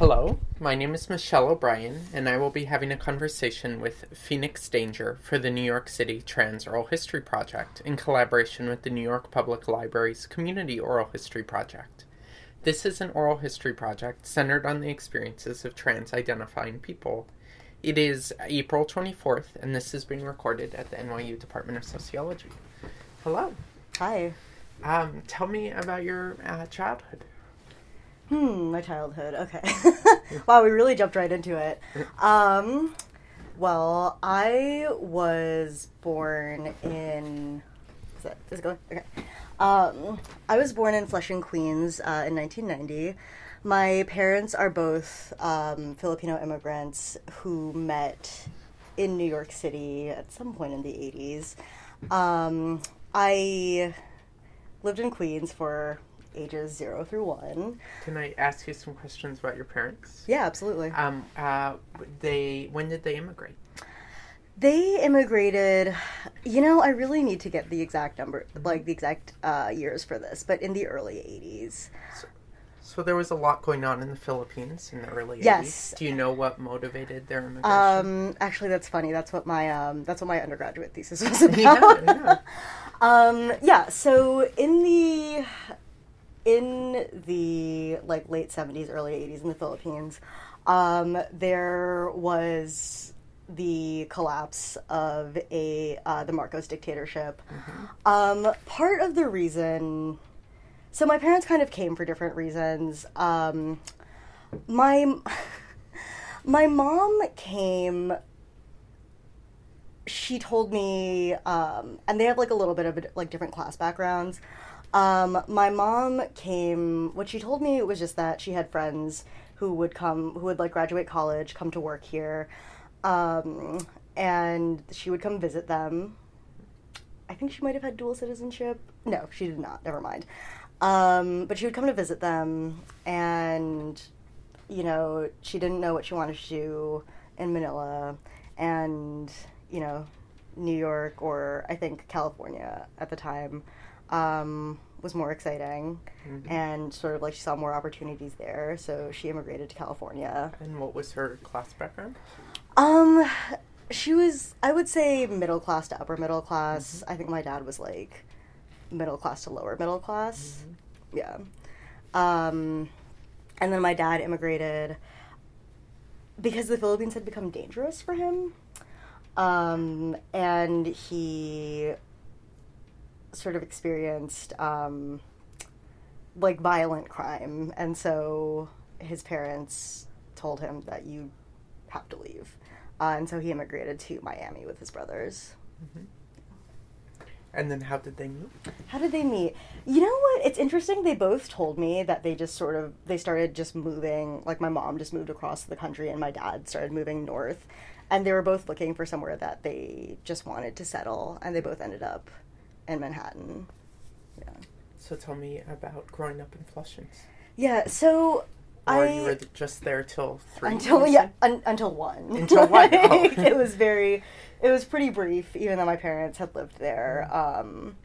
Hello, my name is Michelle O'Brien, and I will be having a conversation with Phoenix Danger for the New York City Trans Oral History Project in collaboration with the New York Public Library's Community Oral History Project. This is an oral history project centered on the experiences of trans identifying people. It is April 24th, and this is being recorded at the NYU Department of Sociology. Hello. Hi. Um, tell me about your uh, childhood. Hmm, my childhood. Okay. wow, we really jumped right into it. Um, well, I was born in. Is, that, is it going? Okay. Um, I was born in Flushing, Queens uh, in 1990. My parents are both um, Filipino immigrants who met in New York City at some point in the 80s. Um, I lived in Queens for ages zero through one. Can I ask you some questions about your parents? Yeah, absolutely. Um, uh, they when did they immigrate? They immigrated. You know, I really need to get the exact number, like the exact uh, years for this, but in the early '80s. So, so there was a lot going on in the Philippines in the early Yes. 80s. Do you know what motivated their immigration? Um, actually, that's funny. That's what my um, that's what my undergraduate thesis was yeah, about. yeah. Um, yeah. So in the in the like late seventies, early eighties in the Philippines, um, there was the collapse of a uh, the Marcos dictatorship. Um, part of the reason, so my parents kind of came for different reasons. Um, my my mom came she told me um, and they have like a little bit of like different class backgrounds um, my mom came what she told me was just that she had friends who would come who would like graduate college come to work here. Um, and she would come visit them. I think she might have had dual citizenship. No she did not. Never mind. Um, but she would come to visit them and you know, she didn't know what she wanted to do in Manila and, you know, New York or I think California at the time um, was more exciting and sort of like she saw more opportunities there. So she immigrated to California. And what was her class background? Um, she was, I would say, middle class to upper middle class. I think my dad was like middle class to lower middle class. Yeah. Um, and then my dad immigrated because the Philippines had become dangerous for him. Um, and he sort of experienced um, like violent crime. And so his parents told him that you have to leave. Uh, and so he immigrated to Miami with his brothers. And then how did they meet? How did they meet? You know what? It's interesting. They both told me that they just sort of they started just moving. Like my mom just moved across the country, and my dad started moving north, and they were both looking for somewhere that they just wanted to settle, and they both ended up in Manhattan. Yeah. So tell me about growing up in Flushing. Yeah. So Or I you were just there till three? until yeah un, until one Until one, oh. It was very it was pretty brief even though my parents had lived there um,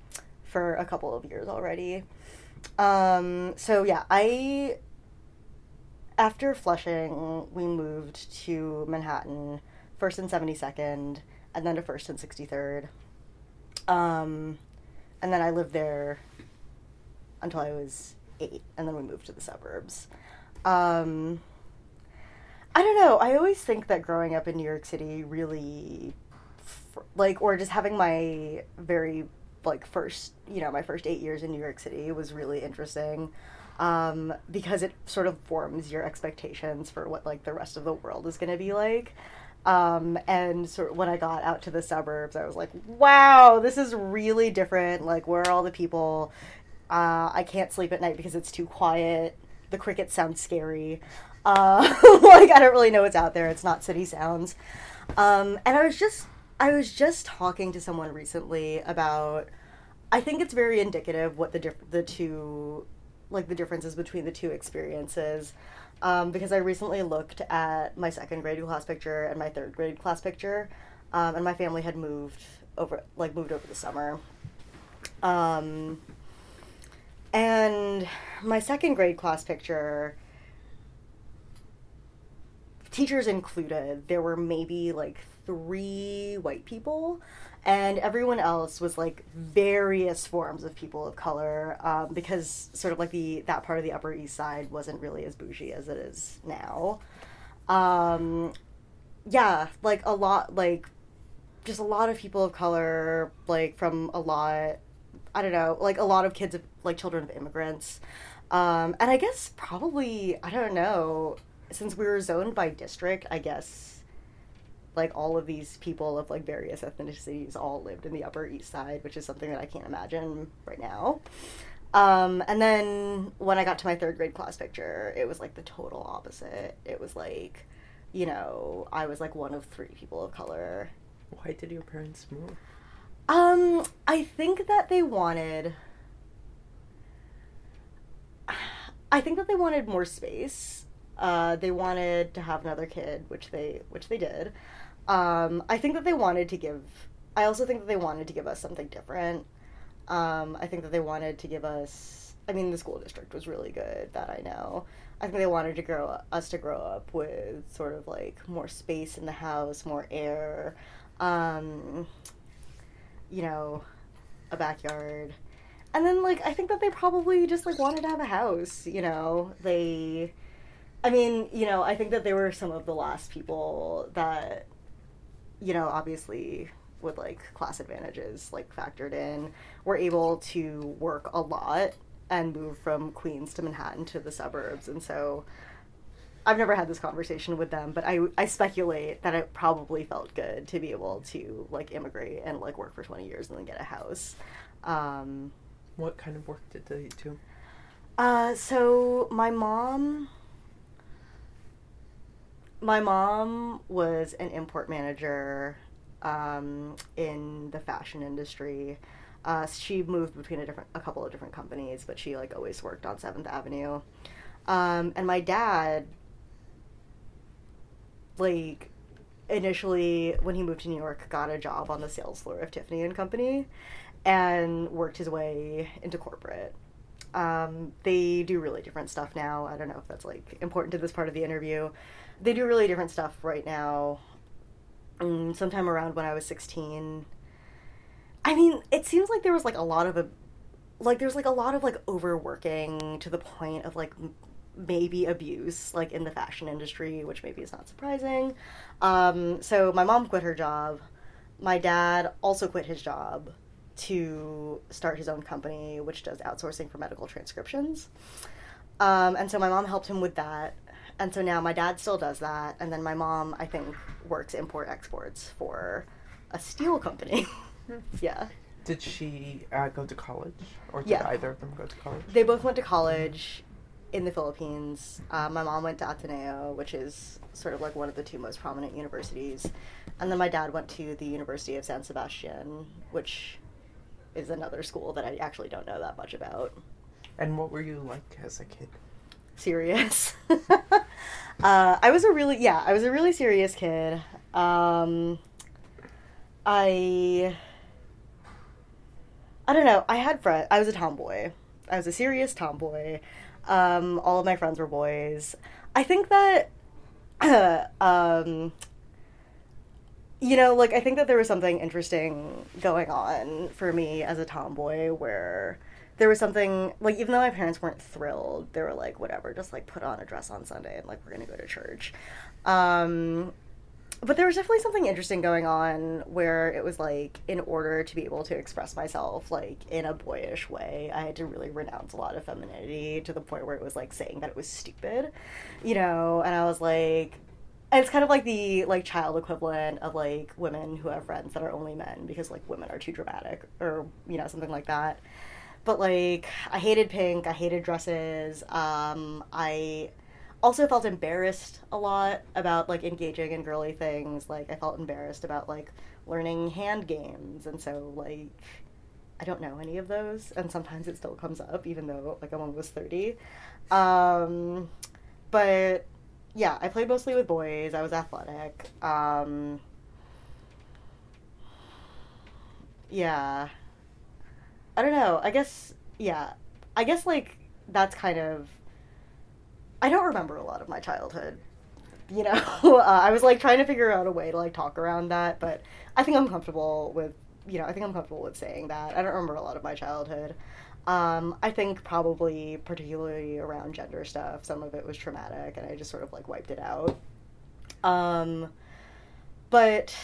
for a couple of years already um, so yeah i after flushing we moved to manhattan first and 72nd and then to first and 63rd um, and then i lived there until i was eight and then we moved to the suburbs um, I don't know. I always think that growing up in New York City really, fr- like, or just having my very, like, first, you know, my first eight years in New York City was really interesting um, because it sort of forms your expectations for what, like, the rest of the world is going to be like. Um, and sort of when I got out to the suburbs, I was like, wow, this is really different. Like, where are all the people? Uh, I can't sleep at night because it's too quiet. The crickets sound scary. Uh, like I don't really know what's out there. It's not city sounds. Um, and I was just I was just talking to someone recently about. I think it's very indicative what the the two like the differences between the two experiences. Um, because I recently looked at my second grade class picture and my third grade class picture, um, and my family had moved over like moved over the summer. Um, and my second grade class picture teachers included, there were maybe like three white people, and everyone else was like various forms of people of color um, because sort of like the that part of the Upper East Side wasn't really as bougie as it is now. Um, yeah, like a lot, like just a lot of people of color, like from a lot. I don't know, like a lot of kids of like children of immigrants. Um, and I guess probably I don't know since we were zoned by district. I guess like all of these people of like various ethnicities all lived in the Upper East Side, which is something that I can't imagine right now. Um, and then when I got to my third grade class picture, it was like the total opposite. It was like, you know, I was like one of three people of color. Why did your parents move? Um, I think that they wanted. I think that they wanted more space. Uh, they wanted to have another kid, which they which they did. Um, I think that they wanted to give. I also think that they wanted to give us something different. Um, I think that they wanted to give us. I mean, the school district was really good. That I know. I think they wanted to grow us to grow up with sort of like more space in the house, more air. Um, you know, a backyard. And then like I think that they probably just like wanted to have a house, you know. They I mean, you know, I think that they were some of the last people that you know, obviously with like class advantages like factored in, were able to work a lot and move from Queens to Manhattan to the suburbs. And so I've never had this conversation with them, but I, I speculate that it probably felt good to be able to like immigrate and like work for 20 years and then get a house. Um, What kind of work did they do? uh, so my mom, my mom was an import manager um, in the fashion industry. Uh, she moved between a different, a couple of different companies, but she like always worked on Seventh Avenue. Um, and my dad, like, initially when he moved to New York, got a job on the sales floor of Tiffany and Company, and worked his way into corporate. Um, they do really different stuff now. I don't know if that's like important to this part of the interview. They do really different stuff right now. Um, sometime around when I was 16. I mean, it seems like there was like a lot of a like there's like a lot of like overworking to the point of like maybe abuse like in the fashion industry, which maybe is not surprising. Um, so my mom quit her job. My dad also quit his job to start his own company, which does outsourcing for medical transcriptions. Um, and so my mom helped him with that. And so now my dad still does that. And then my mom, I think, works import exports for a steel company. yeah. Did she uh, go to college, or did Yeah. either of them go to college? They both went to college in the Philippines. Uh, my mom went to Ateneo, which is sort of like one of the two most prominent universities. And then my dad went to the University of San Sebastian, which is another school that I actually don't know that much about. And what were you like as a kid? Serious. uh, I was a really yeah, I was a really serious kid. Um, I I don't know. I had friends. I was a tomboy. I was a serious tomboy. Um, all of my friends were boys. I think that um, you know, like I think that there was something interesting going on for me as a tomboy where there was something like even though my parents weren't thrilled, they were like, whatever, just like put on a dress on Sunday and like we're gonna go to church. Um but there was definitely something interesting going on where it was like in order to be able to express myself like in a boyish way i had to really renounce a lot of femininity to the point where it was like saying that it was stupid you know and i was like it's kind of like the like child equivalent of like women who have friends that are only men because like women are too dramatic or you know something like that but like i hated pink i hated dresses um i also felt embarrassed a lot about like engaging in girly things like i felt embarrassed about like learning hand games and so like i don't know any of those and sometimes it still comes up even though like i'm almost 30 um but yeah i played mostly with boys i was athletic um yeah i don't know i guess yeah i guess like that's kind of I don't remember a lot of my childhood. you know, uh, I was like trying to figure out a way to like talk around that, but I think I'm comfortable with, you know, I think I'm comfortable with saying that. I don't remember a lot of my childhood. Um, I think probably particularly around gender stuff, some of it was traumatic, and I just sort of like wiped it out. Um, but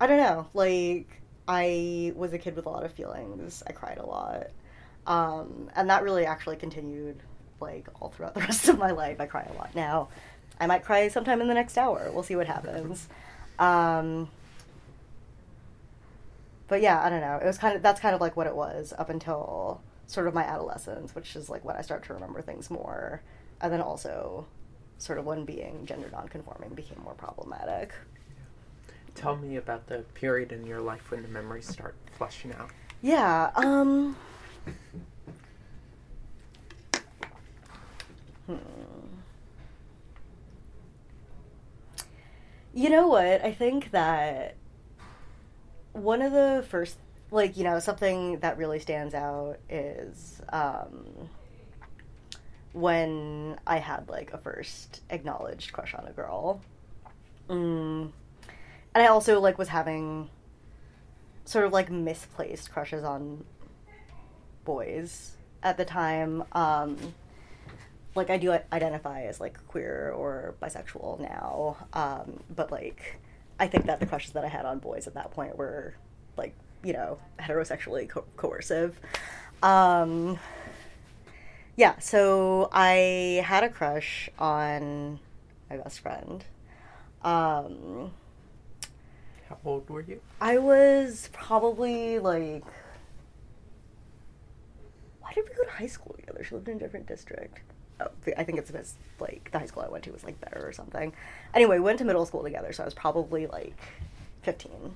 I don't know, like I was a kid with a lot of feelings. I cried a lot. Um, and that really actually continued like all throughout the rest of my life. I cry a lot now. I might cry sometime in the next hour. We'll see what happens. Um, but yeah, I don't know. It was kind of that's kind of like what it was up until sort of my adolescence, which is like when I start to remember things more, and then also sort of when being gender nonconforming became more problematic. Tell me about the period in your life when the memories start fleshing out. Yeah. Um. Hmm. You know what? I think that one of the first, like, you know, something that really stands out is um, when I had, like, a first acknowledged crush on a girl. Mm. And I also, like, was having sort of, like, misplaced crushes on boys at the time. Um, like I do identify as like queer or bisexual now, um, but like I think that the crushes that I had on boys at that point were like you know heterosexually co- coercive. Um, yeah, so I had a crush on my best friend. Um, How old were you? I was probably like. Why did we go to high school together? She lived in a different district. Oh, I think it's because like the high school I went to was like better or something. Anyway, we went to middle school together, so I was probably like fifteen.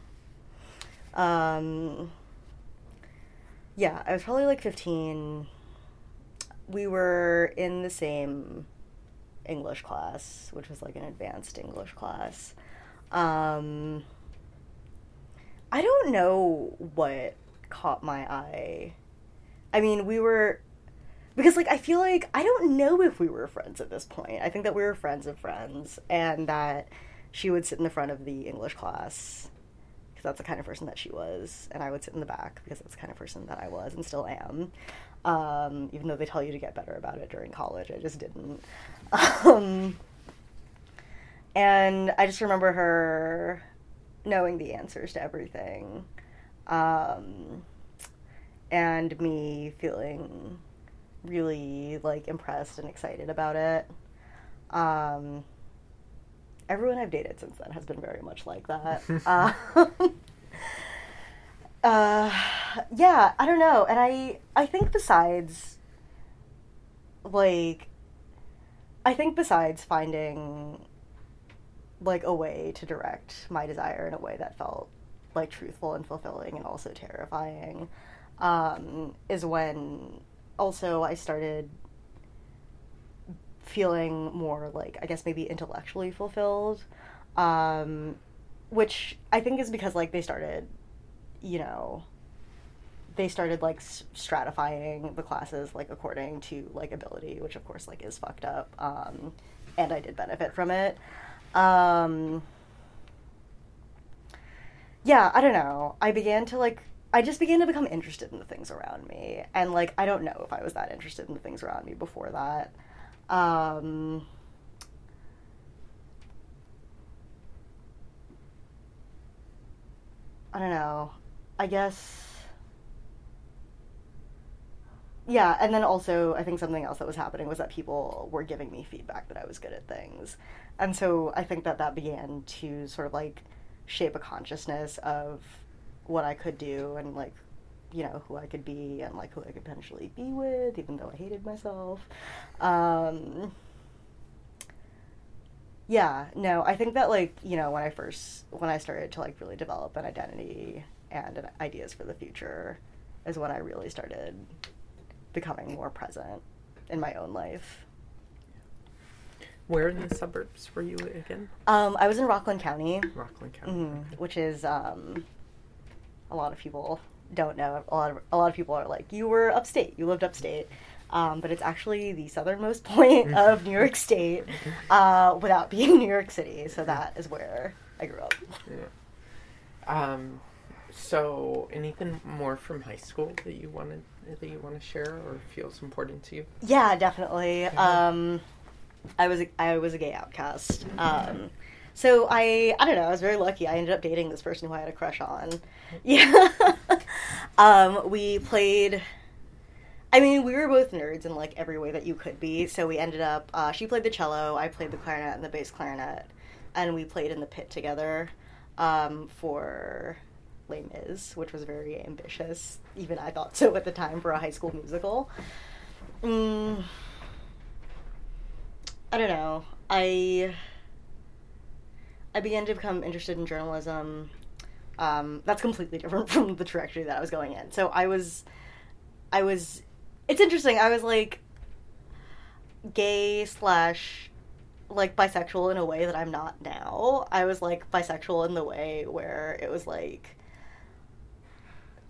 Um, yeah, I was probably like fifteen. We were in the same English class, which was like an advanced English class. Um, I don't know what caught my eye. I mean, we were because like I feel like I don't know if we were friends at this point. I think that we were friends of friends, and that she would sit in the front of the English class because that's the kind of person that she was, and I would sit in the back because that's the kind of person that I was and still am. Um, even though they tell you to get better about it during college, I just didn't. Um, and I just remember her knowing the answers to everything, um, and me feeling really like impressed and excited about it. Um, everyone I've dated since then has been very much like that. uh, uh, yeah, I don't know, and I I think besides, like, I think besides finding like a way to direct my desire in a way that felt like truthful and fulfilling and also terrifying um, is when also I started feeling more like I guess maybe intellectually fulfilled, um, which I think is because like they started, you know, they started like stratifying the classes like according to like ability, which of course like is fucked up, um, and I did benefit from it. Um, yeah, I don't know. I began to like I just began to become interested in the things around me. And like I don't know if I was that interested in the things around me before that. Um I don't know. I guess yeah, and then also I think something else that was happening was that people were giving me feedback that I was good at things. And so I think that that began to sort of like shape a consciousness of what I could do and like you know who I could be and like who I could potentially be with, even though I hated myself. Um, yeah, no, I think that like you know when I first when I started to like really develop an identity and an ideas for the future is when I really started becoming more present in my own life. Where in the suburbs were you again? Um, I was in Rockland County. Rockland County, mm, okay. which is um, a lot of people don't know. A lot of a lot of people are like, "You were upstate. You lived upstate." Um, but it's actually the southernmost point of New York State uh, without being New York City. So that is where I grew up. Yeah. Um, so anything more from high school that you wanted that you want to share or feels important to you? Yeah, definitely. Um, I was a, I was a gay outcast. Um, so I I don't know. I was very lucky. I ended up dating this person who I had a crush on. Yeah. um, we played. I mean, we were both nerds in like every way that you could be. So we ended up. Uh, she played the cello. I played the clarinet and the bass clarinet, and we played in the pit together um, for Les Mis, which was very ambitious. Even I thought so at the time for a high school musical. Mm, I don't know. I I began to become interested in journalism. Um, that's completely different from the trajectory that I was going in. So I was, I was. It's interesting. I was like gay slash like bisexual in a way that I'm not now. I was like bisexual in the way where it was like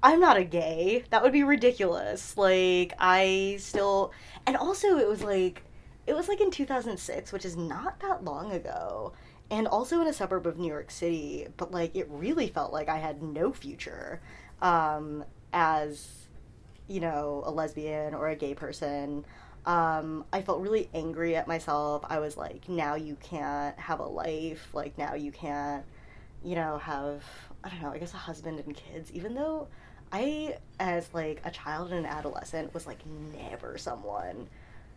I'm not a gay. That would be ridiculous. Like I still and also it was like it was like in 2006, which is not that long ago. And also in a suburb of New York City, but like it really felt like I had no future um, as, you know, a lesbian or a gay person. Um, I felt really angry at myself. I was like, now you can't have a life. Like, now you can't, you know, have, I don't know, I guess a husband and kids. Even though I, as like a child and an adolescent, was like never someone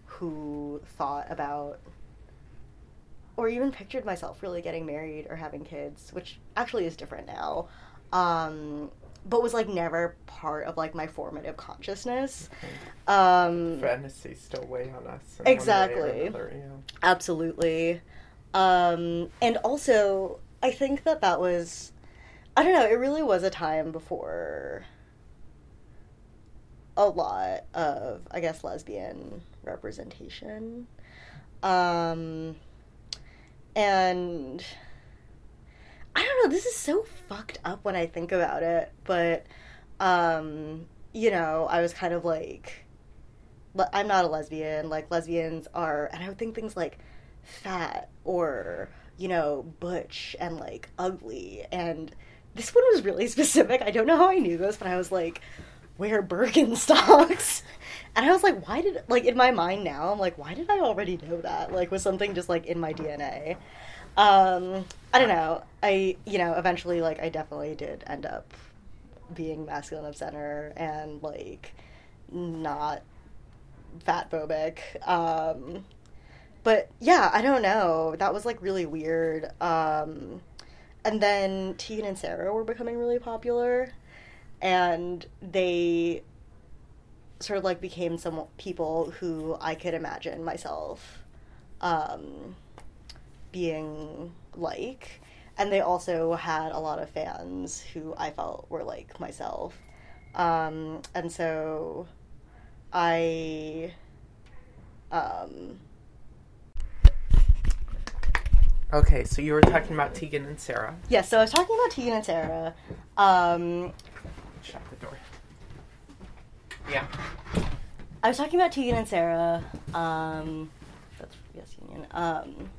who thought about or even pictured myself really getting married or having kids, which actually is different now. Um, but was like never part of like my formative consciousness. Um, Fantasy still weigh on us. in one way or Exactly. another, yeah. Absolutely. Um, and also, I think that that was, I don't know, it really was a time before a lot of, I guess, lesbian representation. Um, and I don't know, this is so fucked up when I think about it, but, um, you know, I was kind of like, le- I'm not a lesbian. Like lesbians are, and I would think things like fat or you know butch and like ugly. And this one was really specific. I don't know how I knew this, but I was like, wear Birkenstocks, and I was like, why did like in my mind now? I'm like, why did I already know that? Like was something just like in my DNA. Um, I don't know. I you know eventually like I definitely did end up being masculine of center and like not fat phobic. Um, but yeah, I don't know. That was like really weird. Um, and then Tegan and Sara were becoming really popular, and they sort of like became some people who I could imagine myself um, being like. And they also had a lot of fans who I felt were like myself. Um, and so I um Okay, so you were talking about Tegan and Sara. yeah, so I was talking about Tegan and Sara. Shut the door. Yeah. I was talking about Tegan and Sara. Um that's yes union. Um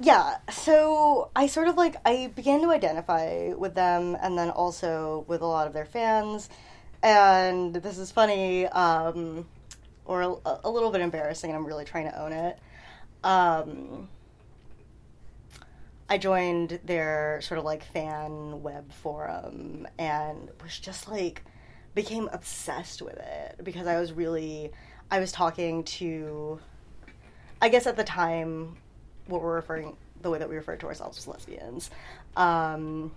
yeah, so I sort of like I began to identify with them and then also with a lot of their fans. And this is funny, um or a, a little bit embarrassing and I'm really trying to own it. Um I joined their sort of like fan web forum and was just like became obsessed with it because I was really I was talking to I guess at the time what we're referring the way that we referred to ourselves was lesbians. Um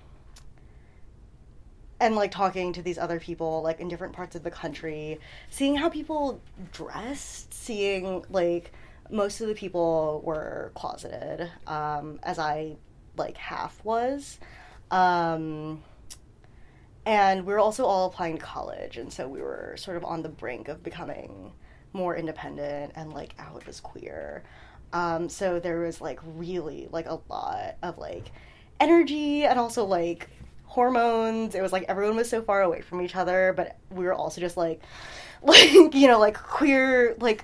and like talking to these other people like in different parts of the country, seeing how people dressed, seeing like most of the people were closeted, um, as I like half was. Um, and we were also all applying to college, and so we were sort of on the brink of becoming more independent and like out as queer. Um, so there was like really like a lot of like energy and also like hormones. It was like everyone was so far away from each other, but we were also just like, like you know, like queer, like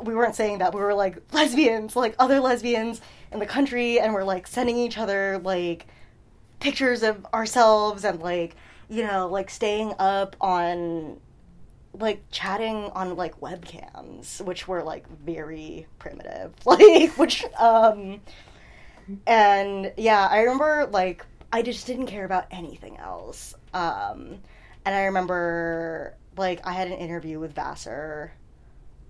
we weren't saying that. We were like lesbians, like other lesbians in the country, and we're like sending each other like pictures of ourselves and like you know like staying up on like chatting on like webcams which were like very primitive like which um and yeah i remember like i just didn't care about anything else um and i remember like i had an interview with vassar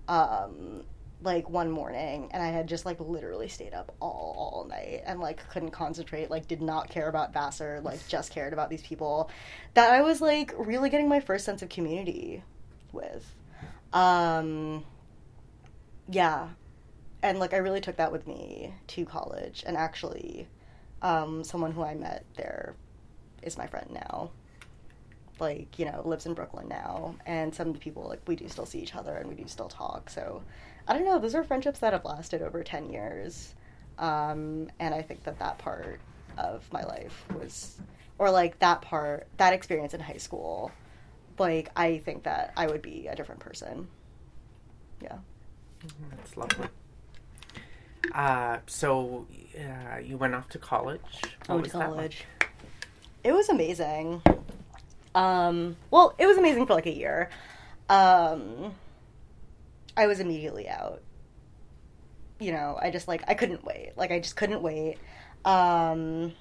um like one morning and I had just like literally stayed up all all night and like couldn't concentrate, like did not care about Vassar, like just cared about these people that I was like really getting my first sense of community with. Um yeah. And like I really took that with me to college and actually um someone who I met there is my friend now like you know lives in brooklyn now and some people like we do still see each other and we do still talk so I don't know. Those are friendships that have lasted over 10 years. Um, and I think that that part of my life was, or like that part, that experience in high school, like I think that I would be a different person. Yeah. That's lovely. Uh, so uh, you went off to college. What I went to college. Like? It was amazing. Um, well, it was amazing for like a year. Um, I was immediately out. You know, I just like I couldn't wait. Like I just couldn't wait. Um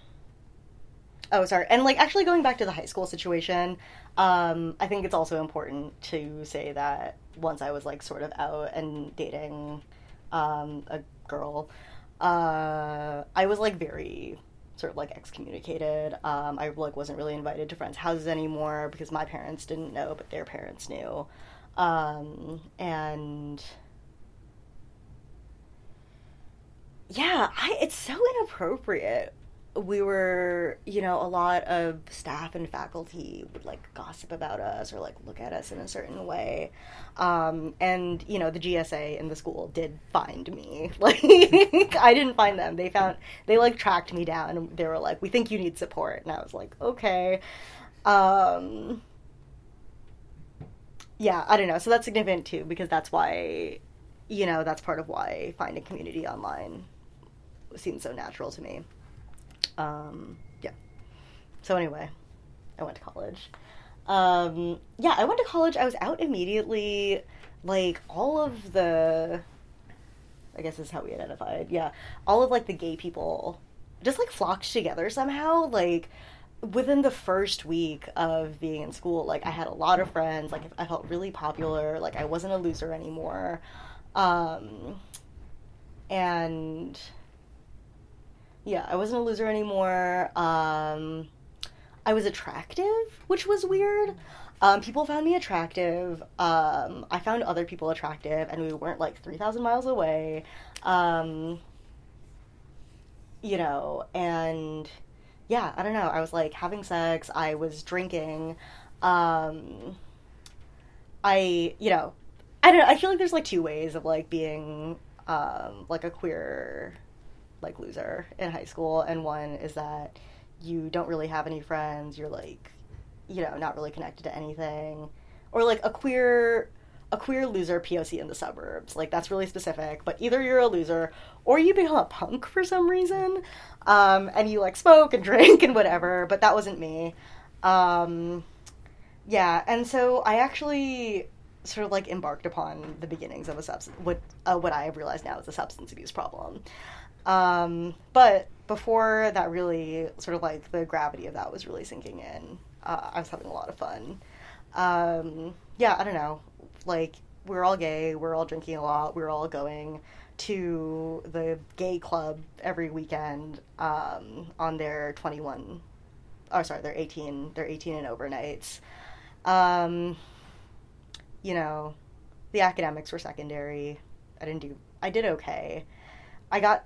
Oh, sorry. And like actually going back to the high school situation, um I think it's also important to say that once I was like sort of out and dating um a girl, uh I was like very sort of like excommunicated. Um, I like wasn't really invited to friends' houses anymore because my parents didn't know, but their parents knew. Um, and yeah, I, it's so inappropriate. We were, you know, a lot of staff and faculty would like gossip about us or like look at us in a certain way. Um, and, you know, the GSA in the school did find me. Like, I didn't find them. They found, they like tracked me down and they were like, we think you need support. And I was like, okay. Um, yeah, I don't know. So that's significant too because that's why, you know, that's part of why finding community online seems so natural to me. Um, yeah. So anyway, I went to college. Um, yeah, I went to college. I was out immediately. Like all of the, I guess is how we identified. Yeah, all of like the gay people just like flocked together somehow. Like within the first week of being in school, like I had a lot of friends. Like I felt really popular. Like I wasn't a loser anymore, um, and yeah, I wasn't a loser anymore. Um, I was attractive, which was weird. Um, people found me attractive. Um, I found other people attractive, and we weren't like three thousand miles away. Um, you know, and yeah, I don't know. I was like having sex, I was drinking. Um I, you know, I don't know, I feel like there's like two ways of like being um like a queer like loser in high school and one is that you don't really have any friends, you're like you know, not really connected to anything or like a queer a queer loser POC in the suburbs. Like that's really specific. But either you're a loser or you become a punk for some reason, um, and you like smoke and drink and whatever. But that wasn't me. Um, yeah, and so I actually sort of like embarked upon the beginnings of a substance what uh, what I have realized now is a substance abuse problem. Um, but before that, really sort of like the gravity of that was really sinking in. Uh, I was having a lot of fun. Um, yeah, I don't know like we're all gay, we're all drinking a lot, we're all going to the gay club every weekend um, on their 21 oh sorry they're 18 they're 18 and over nights um, you know the academics were secondary i didn't do i did okay i got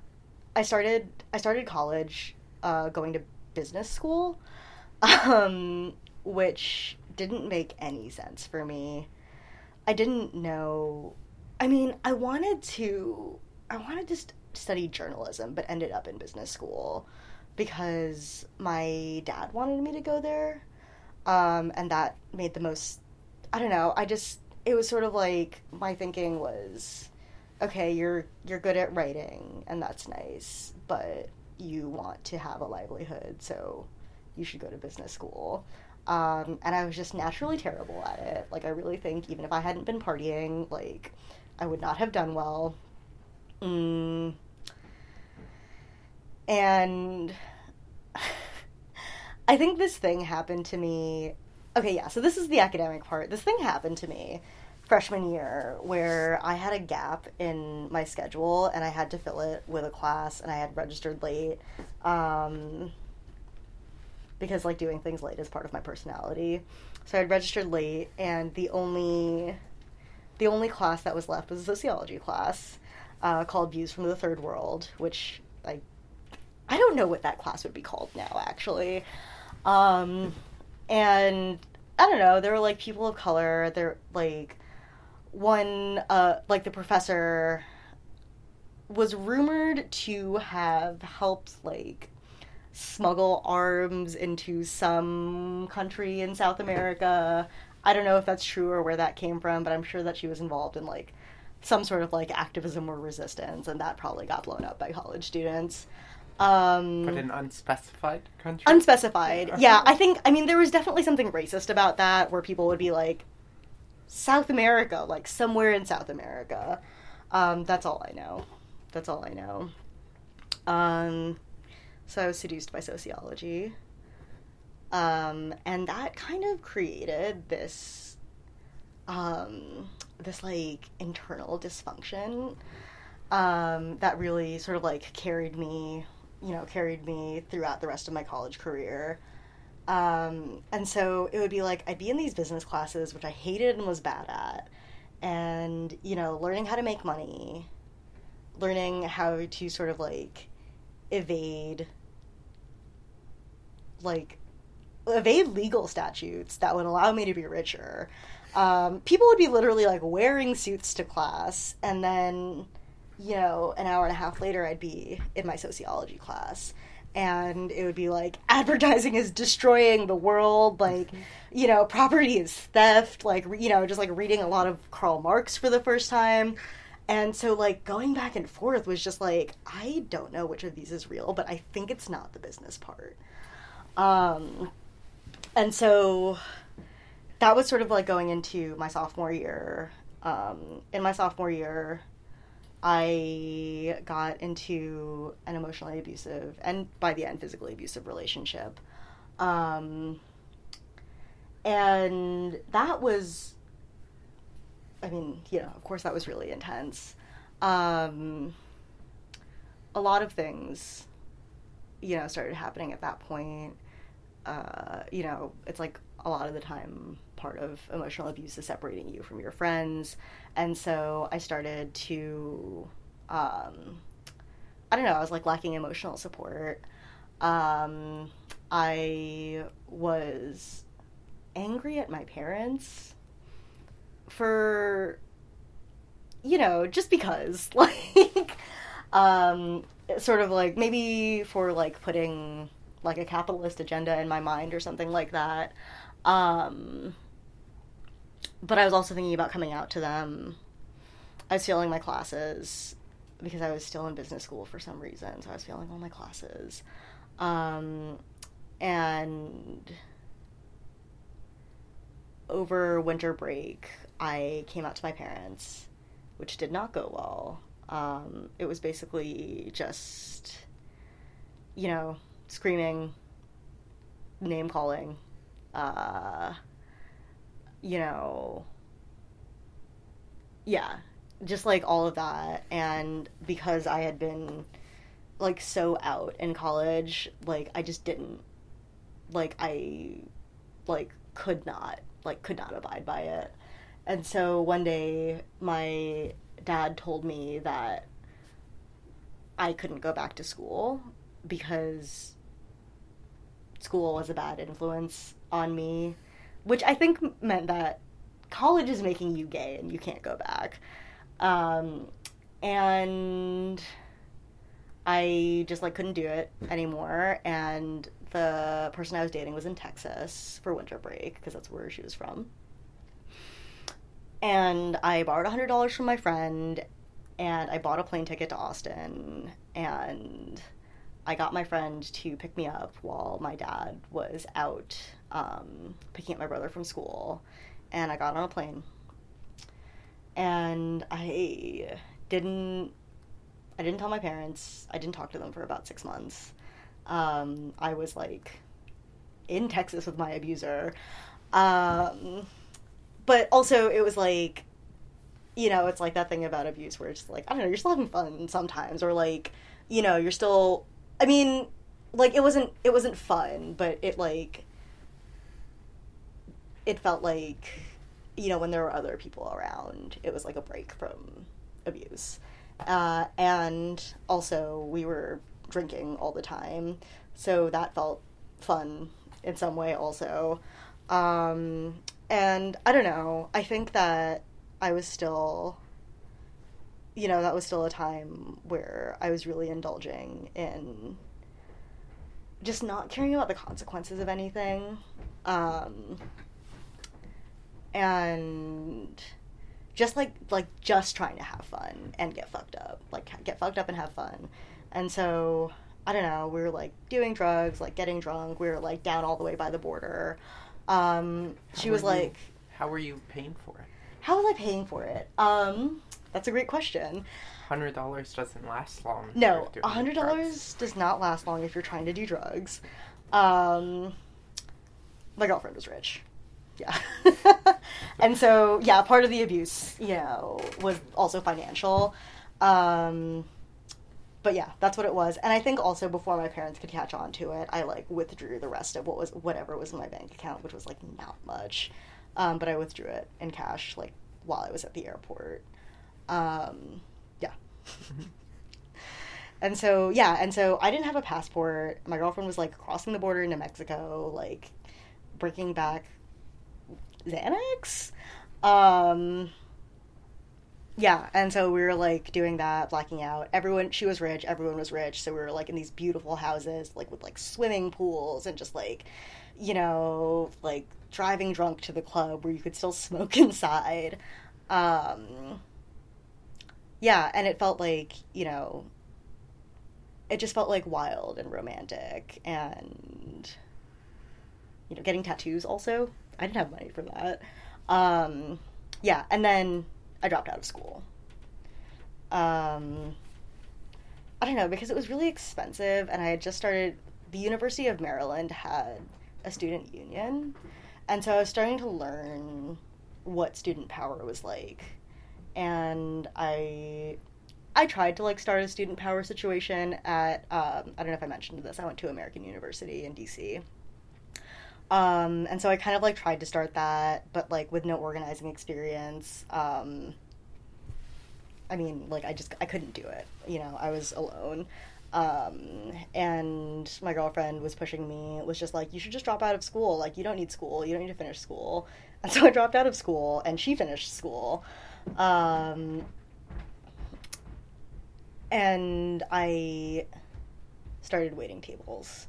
i started i started college uh, going to business school um, which didn't make any sense for me I didn't know. I mean, I wanted to. I wanted to st- study journalism, but ended up in business school because my dad wanted me to go there. Um, and that made the most, I don't know, I just, it was sort of like my thinking was, okay, you're, you're good at writing and that's nice, but you want to have a livelihood, so you should go to business school. Um, and I was just naturally terrible at it. Like, I really think even if I hadn't been partying, like, I would not have done well. Mm. And I think this thing happened to me. Okay, yeah, so this is the academic part. This thing happened to me freshman year where I had a gap in my schedule and I had to fill it with a class and I had registered late. Um, because like doing things late is part of my personality. So I had registered late and the only the only class that was left was a sociology class uh, called Views from the Third World, which I I don't know what that class would be called now actually. Um, and I don't know, there were like people of color, there like one uh like the professor was rumored to have helped like smuggle arms into some country in South America. I don't know if that's true or where that came from, but I'm sure that she was involved in like some sort of like activism or resistance, and that probably got blown up by college students. Um, but an unspecified country? Unspecified. Yeah, I think, I mean, there was definitely something racist about that where people would be like, South America, like somewhere in South America. Um, that's all I know. That's all I know. Um, so I was seduced by sociology. Um, and that kind of created this, um, this like internal dysfunction um, that really sort of like carried me, you know, carried me throughout the rest of my college career. Um, and so it would be like I'd be in these business classes, which I hated and was bad at, and you know, learning how to make money, learning how to sort of like evade, like evade legal statutes that would allow me to be richer. Um, people would be literally like wearing suits to class, and then, you know, an hour and a half later, I'd be in my sociology class and it would be like advertising is destroying the world like mm-hmm. you know property is theft like you know just like reading a lot of karl marx for the first time and so like going back and forth was just like i don't know which of these is real but i think it's not the business part um and so that was sort of like going into my sophomore year um in my sophomore year I got into an emotionally abusive and by the end physically abusive relationship. Um, and that was, I mean, you know, of course that was really intense. Um, a lot of things, you know, started happening at that point. Uh, you know, it's like a lot of the time part of emotional abuse is separating you from your friends. And so I started to, um, I don't know, I was like lacking emotional support. Um, I was angry at my parents for, you know, just because, like, um, sort of like maybe for like putting like a capitalist agenda in my mind or something like that. Um, but I was also thinking about coming out to them. I was failing my classes because I was still in business school for some reason, so I was failing all my classes. Um, and over winter break, I came out to my parents, which did not go well. Um, it was basically just, you know, screaming, name calling, uh, you know, yeah, just like all of that. And because I had been like so out in college, like I just didn't, like, I, like, could not, like, could not abide by it. And so one day, my dad told me that I couldn't go back to school because school was a bad influence on me, which I think meant that college is making you gay and you can't go back. Um, and I just like couldn't do it anymore. And the person I was dating was in Texas for winter break because that's where she was from. And I borrowed hundred dollars from my friend, and I bought a plane ticket to Austin, and I got my friend to pick me up while my dad was out um, picking up my brother from school, and I got on a plane, and I didn't I didn't tell my parents. I didn't talk to them for about six months. Um, I was like in Texas with my abuser. Um, but also, it was like, you know, it's like that thing about abuse where it's like, I don't know, you're still having fun sometimes, or like, you know, you're still. I mean, like it wasn't it wasn't fun, but it like it felt like, you know, when there were other people around, it was like a break from abuse. Uh, and also, we were drinking all the time, so that felt fun in some way, also. Um, and I don't know, I think that I was still, you know, that was still a time where I was really indulging in just not caring about the consequences of anything. Um, and just like like just trying to have fun and get fucked up like get fucked up and have fun. And so i don't know we were like doing drugs like getting drunk we were like down all the way by the border. Um, she was like you, how were you paying for it? How was i paying for it? Um, that's a great question hundred dollars doesn't last long no a hundred dollars does not last long if you're trying to do drugs um, my girlfriend was rich yeah. and so, yeah, part of the abuse, you know, was also financial. Um, but yeah, that's what it was. And I think also before my parents could catch on to it, I like withdrew the rest of what was whatever was in my bank account, which was like not much. Um, but I withdrew it in cash like while I was at the airport. Um, yeah. and so yeah, and so I didn't have a passport. My girlfriend was like crossing the border into Mexico, like breaking back Xanax. Um, yeah, and so we were like doing that, blacking out. Everyone, she was rich, everyone was rich, so we were like in these beautiful houses, like with like swimming pools and just like, you know, like driving drunk to the club where you could still smoke inside. Um, yeah, and it felt like, you know, it just felt like wild and romantic and, you know, getting tattoos also I didn't have money for that. Um, yeah, and then I dropped out of school. Um, I don't know because it was really expensive, and I had just started. The University of Maryland had a student union, and so I was starting to learn what student power was like, and I. I tried to like start a student power situation at um, I don't know if I mentioned this. I went to American University in DC, um, and so I kind of like tried to start that, but like with no organizing experience. Um, I mean, like I just I couldn't do it. You know, I was alone. Um, and my girlfriend was pushing me. Was just like, you should just drop out of school. Like you don't need school. You don't need to finish school. And so I dropped out of school, and she finished school. Um, and I started waiting tables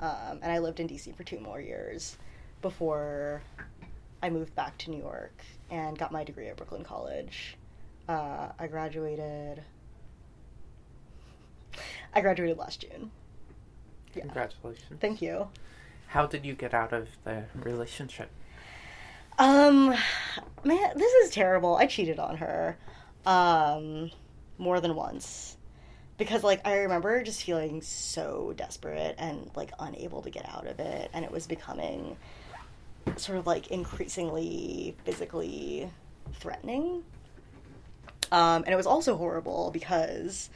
um, and I lived in DC for two more years before I moved back to New York and got my degree at Brooklyn College. Uh, I graduated. I graduated last June. Yeah. Congratulations. Thank you. How did you get out of the relationship? Um, man, this is terrible. I cheated on her, um, more than once because like I remember just feeling so desperate and like unable to get out of it and it was becoming sort of like increasingly physically threatening. Um, and it was also horrible because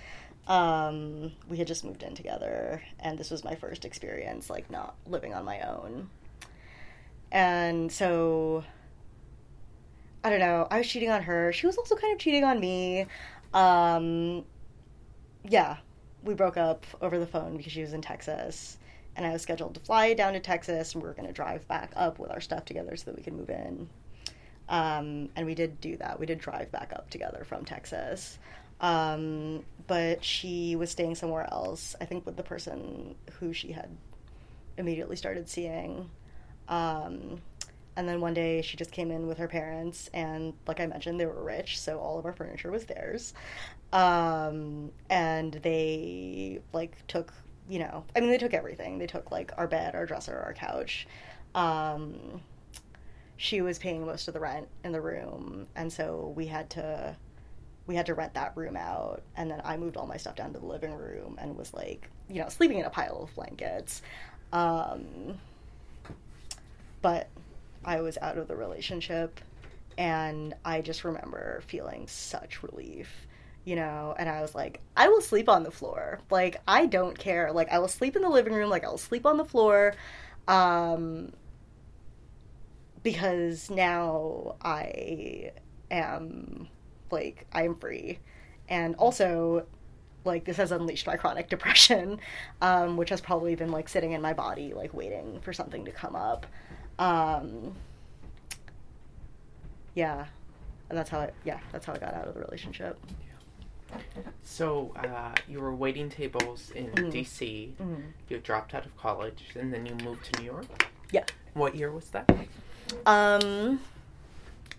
um, we had just moved in together and this was my first experience like not living on my own. And so I don't know, I was cheating on her. She was also kind of cheating on me. Um, yeah, we broke up over the phone because she was in Texas. And I was scheduled to fly down to Texas, and we were going to drive back up with our stuff together so that we could move in. Um, and we did do that. We did drive back up together from Texas. Um, but she was staying somewhere else, I think with the person who she had immediately started seeing. Um, and then one day she just came in with her parents, and like I mentioned, they were rich, so all of our furniture was theirs. Um, and they like took, you know, I mean, they took everything. They took like our bed, our dresser, our couch. Um, she was paying most of the rent in the room, and so we had to we had to rent that room out and then i moved all my stuff down to the living room and was like you know sleeping in a pile of blankets um, but i was out of the relationship and i just remember feeling such relief you know and i was like i will sleep on the floor like i don't care like i will sleep in the living room like i'll sleep on the floor um, because now i am like I'm free. And also, like this has unleashed my chronic depression, um, which has probably been like sitting in my body, like waiting for something to come up. Um, yeah, and that's how I yeah that's how I got out of the relationship. So uh, you were waiting tables in Mhm. D.C. Mhm. You dropped out of college, and then you moved to New York. Yeah. What year was that? Um,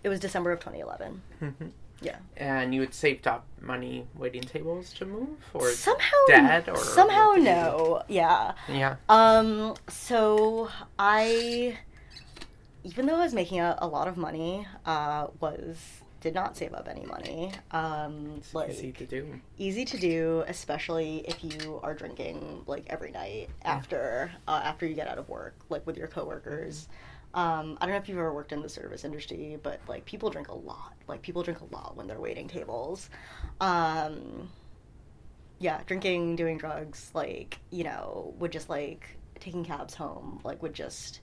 it was December of 2011. Mhm. Yeah. And you had saved up money waiting tables to move, or somehow dad, or somehow what did you no. Yeah. yeah. Um, so I, even though I was making a, a lot of money, uh, was did not save up any money. Um, like easy to do. easy to do, especially if you are drinking like every night after uh, after you get out of work, like with your coworkers. Um, I don't know if you've ever worked in the service industry, but like people drink a lot. Like people drink a lot when they're waiting tables. Um, yeah, drinking, doing drugs, like you know, would just like taking cabs home, like would just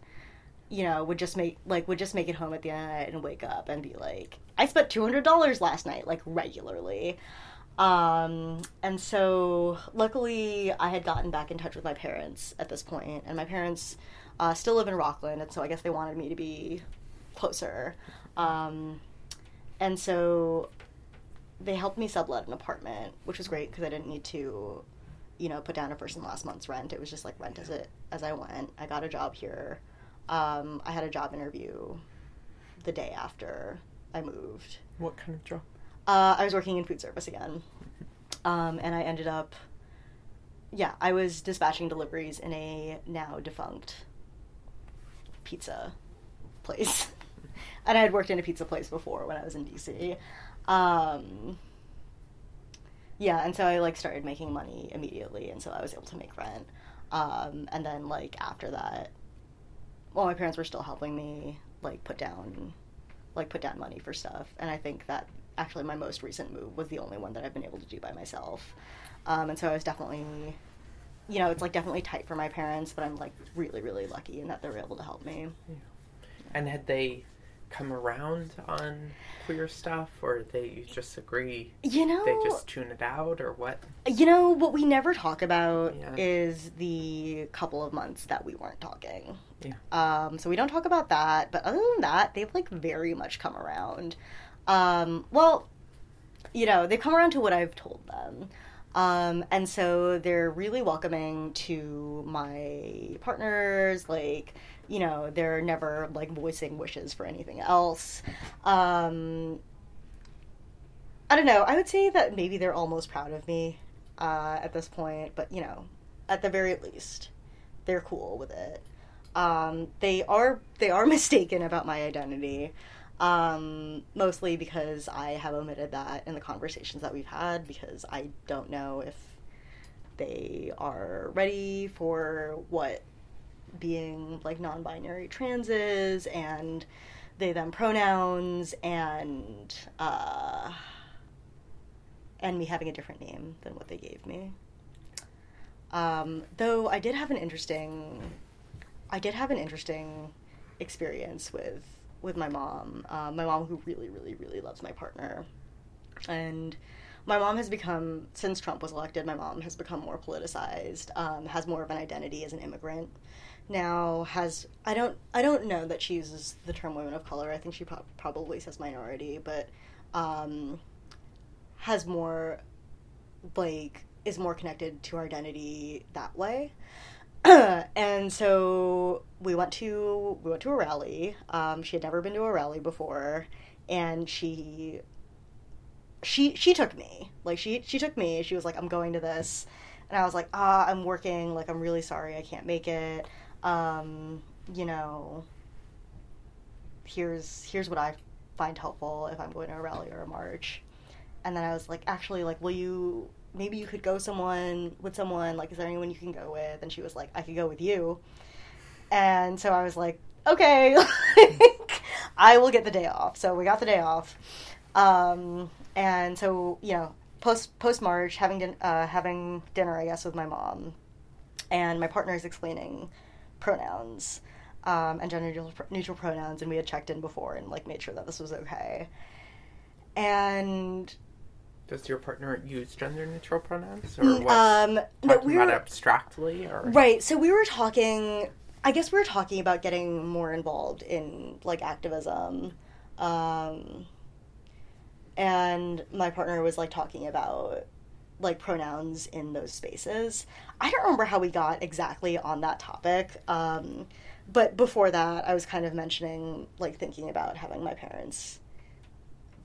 you know, would just make like would just make it home at the end of the night and wake up and be like, I spent two hundred dollars last night, like regularly. Um, and so luckily I had gotten back in touch with my parents at this point, and my parents uh, still live in Rockland, and so I guess they wanted me to be closer. Um, and so they helped me sublet an apartment, which was great because I didn't need to, you know, put down a first and last month's rent. It was just like rent as it as I went. I got a job here. Um, I had a job interview the day after I moved. What kind of job? Uh, I was working in food service again, um, and I ended up, yeah, I was dispatching deliveries in a now defunct pizza place, and I had worked in a pizza place before when I was in DC. Um, yeah, and so I like started making money immediately, and so I was able to make rent. Um, and then like after that, well, my parents were still helping me like put down, like put down money for stuff, and I think that actually my most recent move was the only one that I've been able to do by myself. Um, and so I was definitely, you know, it's like definitely tight for my parents, but I'm like really, really lucky in that they were able to help me. And had they come around on queer stuff, or they just agree You know, they just tune it out, or what? you know what we never talk about Yeah. is the couple of months that we weren't talking. Yeah. Um, so we don't talk about that, but other than that, they've like very much come around. Um, well, you know, they've come around to what I've told them. Um, and so they're really welcoming to my partners. Like, you know, they're never like voicing wishes for anything else. Um, I don't know. I would say that maybe they're almost proud of me uh, at this point, but you know, at the very least, they're cool with it. Um, they are they are mistaken about my identity, um, mostly because I have omitted that in the conversations that we've had because I don't know if they are ready for what being like non-binary transes and they them pronouns and uh, and me having a different name than what they gave me. Um, though I did have an interesting, I did have an interesting experience with with my mom. Um, my mom, who really, really, really loves my partner, and my mom has become since Trump was elected. My mom has become more politicized. Um, has more of an identity as an immigrant. Now has I don't I don't know that she uses the term women of color. I think she pro- probably says minority, but um, has more like is more connected to our identity that way. and so we went to we went to a rally. Um, she had never been to a rally before, and she she she took me like she she took me. She was like, "I'm going to this," and I was like, "Ah, I'm working. Like, I'm really sorry, I can't make it. Um, you know, here's here's what I find helpful if I'm going to a rally or a march." And then I was like, "Actually, like, will you maybe you could go someone with someone like is there anyone you can go with? And she was like i could go with you. And so i was like okay i will get the day off. So we got the day off. Um, and so you know post post march having din- uh, having dinner i guess with my mom. And my partner is explaining pronouns um, and gender neutral, pronouns and we had checked in before and like made sure that this was okay and does your partner use gender neutral pronouns, or Mm, what? um, no, we were- abstractly, or Right. So we were talking. I guess we were talking about getting more involved in like activism, um, and my partner was like talking about like pronouns in those spaces. I don't remember how we got exactly on that topic, um, but before that, I was kind of mentioning like thinking about having my parents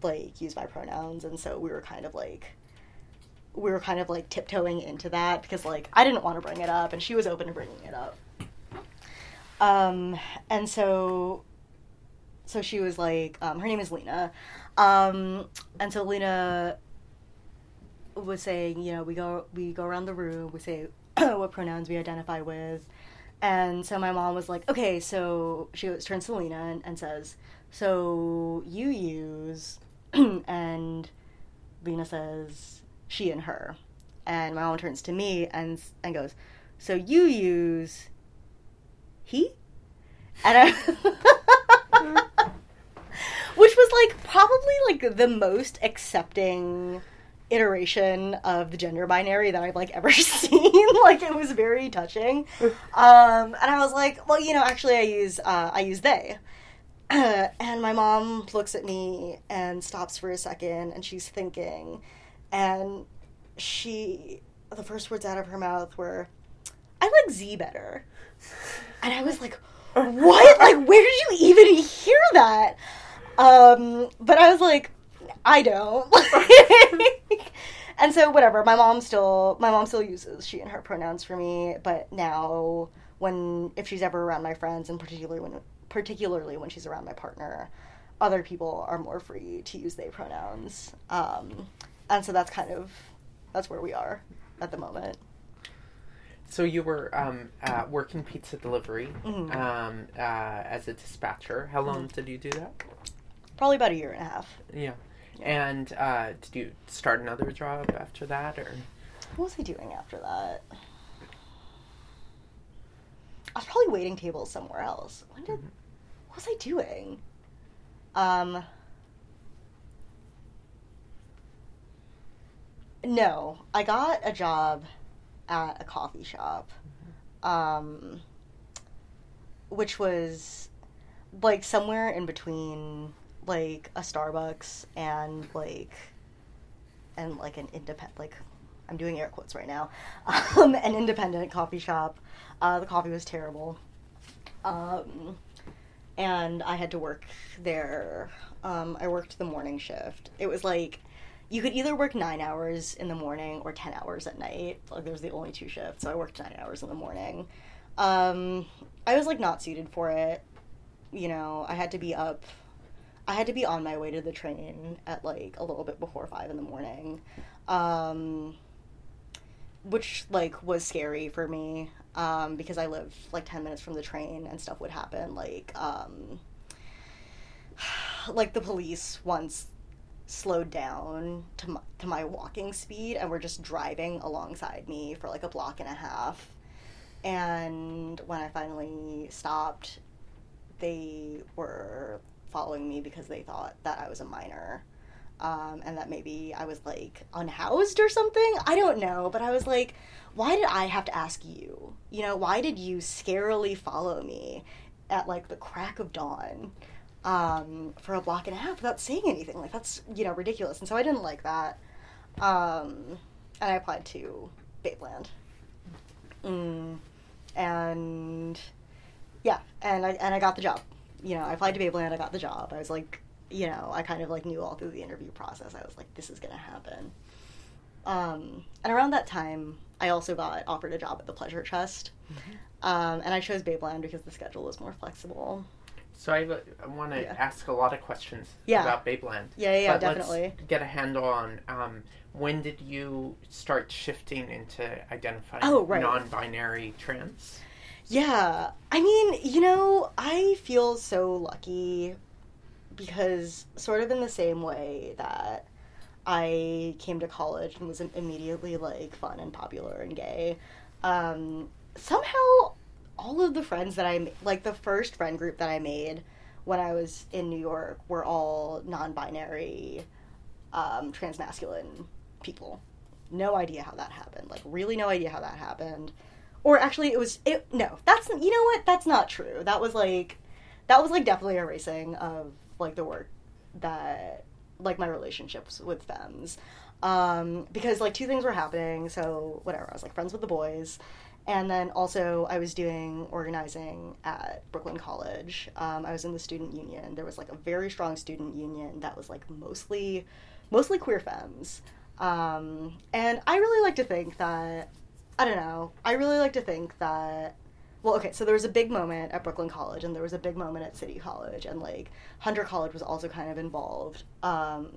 like use my pronouns, and so we were kind of like we were kind of like tiptoeing into that because like I didn't want to bring it up and she was open to bringing it up. Um, and so, so she was like, um, her name is Lena, um, and so Lena was saying, you know, we go we go around the room, we say what pronouns we identify with, and so my mom was like, okay, so she goes, turns to Lena and, and says, so you use, and Lena says she and her, and my mom turns to me and and goes, so you use he, and I. Which was like probably like the most accepting iteration of the gender binary that I've like ever seen. like it was very touching. Um, and I was like, well, you know, actually, I use uh, I use they. and my mom looks at me and stops for a second, and she's thinking, and she the first words out of her mouth were, "I like Z better," and I was like, "What? like, where did you even hear that?" Um, but I was like, I don't. and so whatever. My mom still my mom still uses she and her pronouns for me, but now when if she's ever around my friends and particularly when particularly when she's around my partner, other people are more free to use they pronouns. Um, and so that's kind of that's where we are at the moment. So you were um, uh, working pizza delivery Mhm. um, uh, as a dispatcher. How long did you do that? Probably about a year and a half. Yeah. And uh, did you start another job after that, or What was I doing after that? I was probably waiting tables somewhere else. When did what was I doing? Um No, I got a job at a coffee shop. Um which was like somewhere in between like a Starbucks and like and like an independent like I'm doing air quotes right now um, an independent coffee shop. Uh, the coffee was terrible. Um, and I had to work there. Um, I worked the morning shift. It was like you could either work nine hours in the morning or 10 hours at night. Like there's the only two shifts so I worked nine hours in the morning. Um, I was like not suited for it. You know I had to be up I had to be on my way to the train at like a little bit before five in the morning, um, which like was scary for me um, because I live like ten minutes from the train and stuff would happen. Like, um, like the police once slowed down to my, to my walking speed and were just driving alongside me for like a block and a half. And when I finally stopped, they were following me because they thought that I was a minor. Um, and that maybe I was like unhoused or something. I don't know, but I was like, why did I have to ask you? You know, why did you scarily follow me at like the crack of dawn um, for a block and a half without saying anything? Like that's you know ridiculous. And so I didn't like that. Um, and I applied to Babeland. Mm, and yeah, and I and I got the job. You know, I applied to Babeland. I got the job. I was like, you know, I kind of like knew all through the interview process. I was like, this is gonna happen. Um, and around that time, I also got offered a job at the Pleasure Chest, mm-hmm. um, and I chose Babeland because the schedule was more flexible. So I, I want to yeah. ask a lot of questions yeah. about Babeland. Yeah, yeah, definitely. Let's get a handle on um, when did you start shifting into identifying oh, right. non-binary trans? Yeah, I mean, you know, I feel so lucky because sort of in the same way that I came to college and was immediately like fun and popular and gay. Um, somehow, all of the friends that I like the first friend group that I made when I was in New York were all non-binary, um, transmasculine people. No idea how that happened. Like, really, no idea how that happened. Or actually, it was it. No, that's you know what? That's not true. That was like, that was like definitely erasing of like the work that like my relationships with femmes um, because like two things were happening. So whatever, I was like friends with the boys, and then also I was doing organizing at Brooklyn College. Um, I was in the student union. There was like a very strong student union that was like mostly, mostly queer femmes, um, and I really like to think that I don't know. I really like to think that well, okay, so there was a big moment at Brooklyn College, and there was a big moment at City College, and like Hunter College was also kind of involved, um,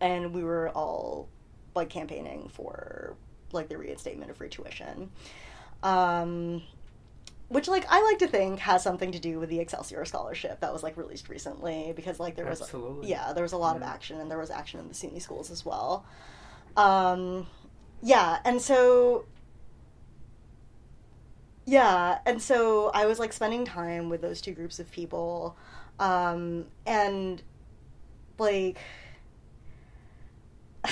and we were all like campaigning for like the reinstatement of free tuition, um, which like I like to think has something to do with the Excelsior scholarship that was like released recently because like there was Absolutely. yeah there was a lot yeah. of action and there was action in the SUNY schools as well, um, yeah, and so yeah, and so I was like spending time with those two groups of people, um, and like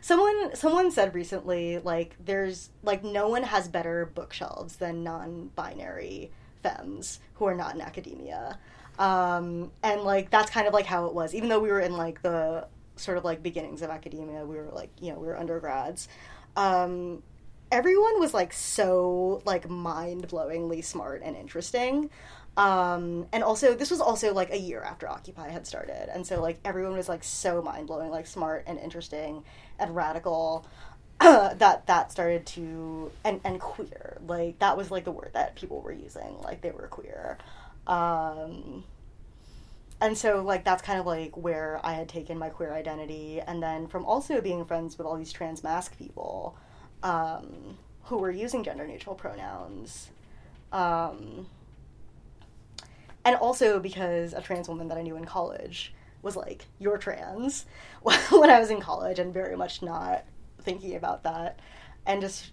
someone someone said recently like there's like no one has better bookshelves than non-binary femmes who are not in academia. Um, and like that's kind of like how it was even though we were in like the sort of like beginnings of academia. We were like you know we were undergrads. Um, everyone was like so like mind-blowingly smart and interesting. Um, and also this was also like a year after occupy had started. And so like everyone was like so mind-blowing like smart and interesting and radical that that started to and and queer. Like that was like the word that people were using. Like they were queer. Um, and so like that's kind of like where i had taken my queer identity and then from also being friends with all these trans masc people um, who were using gender neutral pronouns. Um, and also because a trans woman that I knew in college was like, You're trans when I was in college and very much not thinking about that. And just,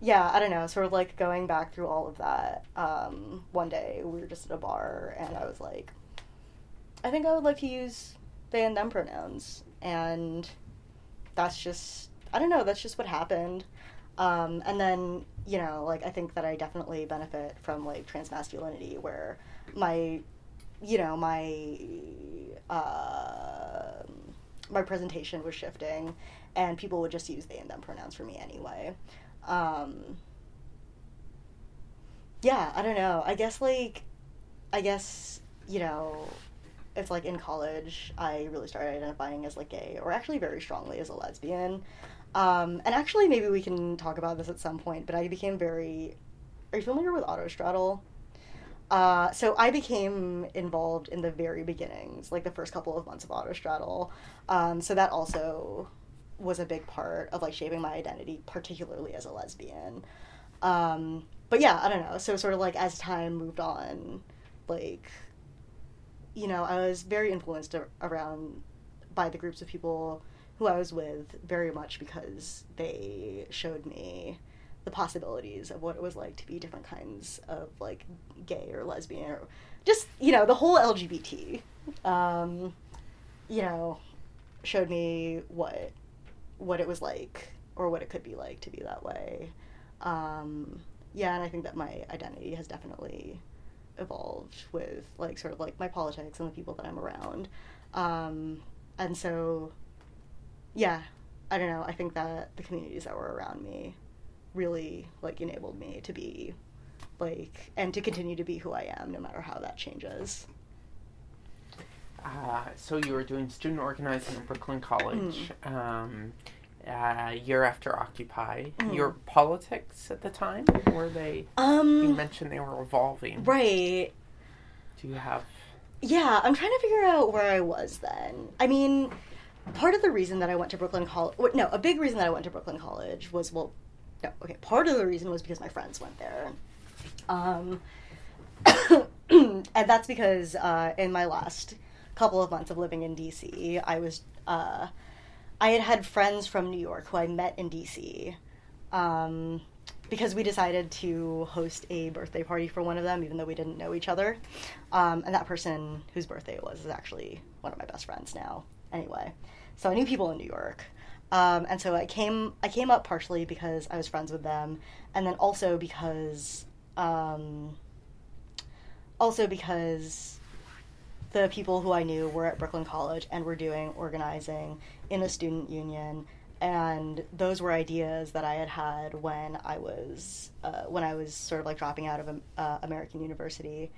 yeah, I don't know, sort of like going back through all of that. Um, one day we were just at a bar and I was like, I think I would like to use they and them pronouns. And that's just, I don't know, that's just what happened. Um, and then, you know, like I think that I definitely benefit from like trans masculinity where my, you know, my, uh, my presentation was shifting and people would just use they and them pronouns for me anyway. Um, yeah, I don't know. I guess like, I guess, you know, it's like in college I really started identifying as like gay or actually very strongly as a lesbian. Um, and actually, maybe we can talk about this at some point, but I became very. Are you familiar with Autostraddle? Uh, so I became involved in the very beginnings, like the first couple of months of Autostraddle. Um, so that also was a big part of like shaping my identity, particularly as a lesbian. Um, but yeah, I don't know. So sort of like as time moved on, like, you know, I was very influenced around by the groups of people who I was with very much because they showed me the possibilities of what it was like to be different kinds of like gay or lesbian or just you know the whole LGBT. Um, you know, showed me what what it was like or what it could be like to be that way. Um, yeah, and I think that my identity has definitely evolved with like sort of like my politics and the people that I'm around. Um, and so yeah, I don't know. I think that the communities that were around me really like enabled me to be like and to continue to be who I am no matter how that changes. Uh, so you were doing student organizing at Brooklyn College. Um, uh, year after Occupy, Mm. your politics at the time were they? Um, You mentioned they were evolving. right. Do you have? Yeah, I'm trying to figure out where I was then. I mean, part of the reason that I went to Brooklyn College, no, a big reason that I went to Brooklyn College was well, no, okay, part of the reason was because my friends went there. Um, and that's because uh, in my last couple of months of living in DC, I was, uh, I had had friends from New York who I met in DC. Um, because we decided to host a birthday party for one of them, even though we didn't know each other. Um, and that person whose birthday it was is actually one of my best friends now. Anyway, so I knew people in New York, um, and so I came. I came up partially because I was friends with them, and then also because, um, also because the people who I knew were at Brooklyn College and were doing organizing in a student union, and those were ideas that I had had when I was uh, when I was sort of like dropping out of um, uh, American University,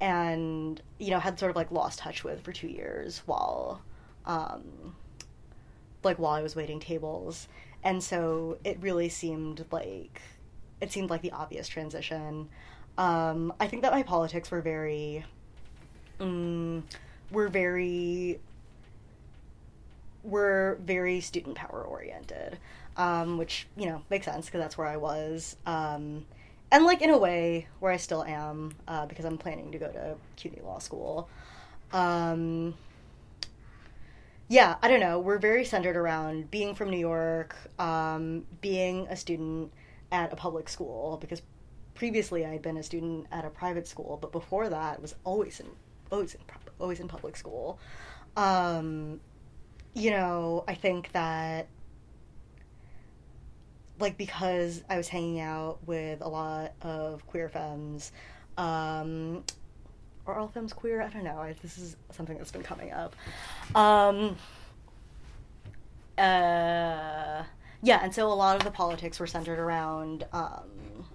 and you know had sort of like lost touch with for two years while, um, like while I was waiting tables, and so it really seemed like it seemed like the obvious transition. Um, I think that my politics were very, mm, were very were very student power oriented, um, which you know makes sense because that's where I was, um, and like in a way where I still am uh, because I'm planning to go to CUNY Law School. Um, yeah, I don't know. We're very centered around being from New York, um, being a student at a public school because previously I had been a student at a private school, but before that was always in always in always in public school. Um, you know, I think that like because I was hanging out with a lot of queer femmes, um, are all femmes queer? I don't know. I, this is something that's been coming up. Um, uh, yeah, and so a lot of the politics were centered around, um,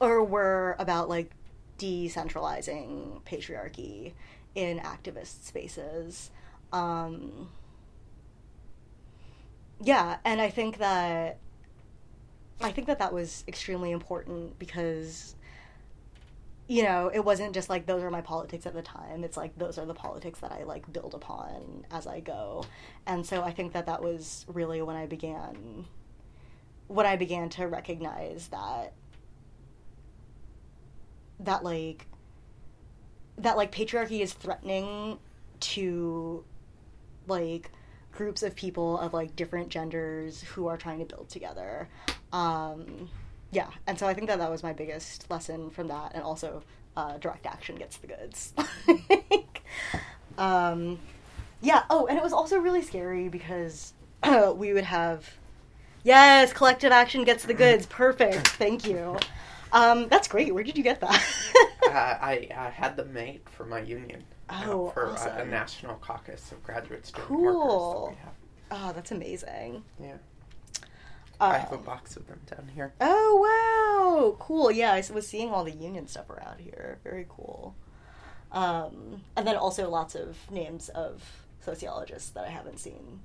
or were about like decentralizing patriarchy in activist spaces. Um, yeah, and I think that I think that that was extremely important because you know, it wasn't just like those are my politics at the time. It's like those are the politics that I like build upon as I go. And so I think that that was really when I began when I began to recognize that that like that like patriarchy is threatening to like groups of people of like different genders who are trying to build together. Um, yeah, and so I think that that was my biggest lesson from that, and also uh, direct action gets the goods. um, yeah. Oh, and it was also really scary because we would have, yes, collective action gets the goods. Perfect. Thank you. Um, that's great. Where did you get that? uh, I, I had them made for my union. Uh, Oh, for a- a, national caucus of graduate student Cool. that oh, that's amazing. Yeah, I have a Um, box of them down here. Oh wow, cool! Yeah, I was seeing all the union stuff around here. Very cool. Um, and then also lots of names of sociologists that I haven't seen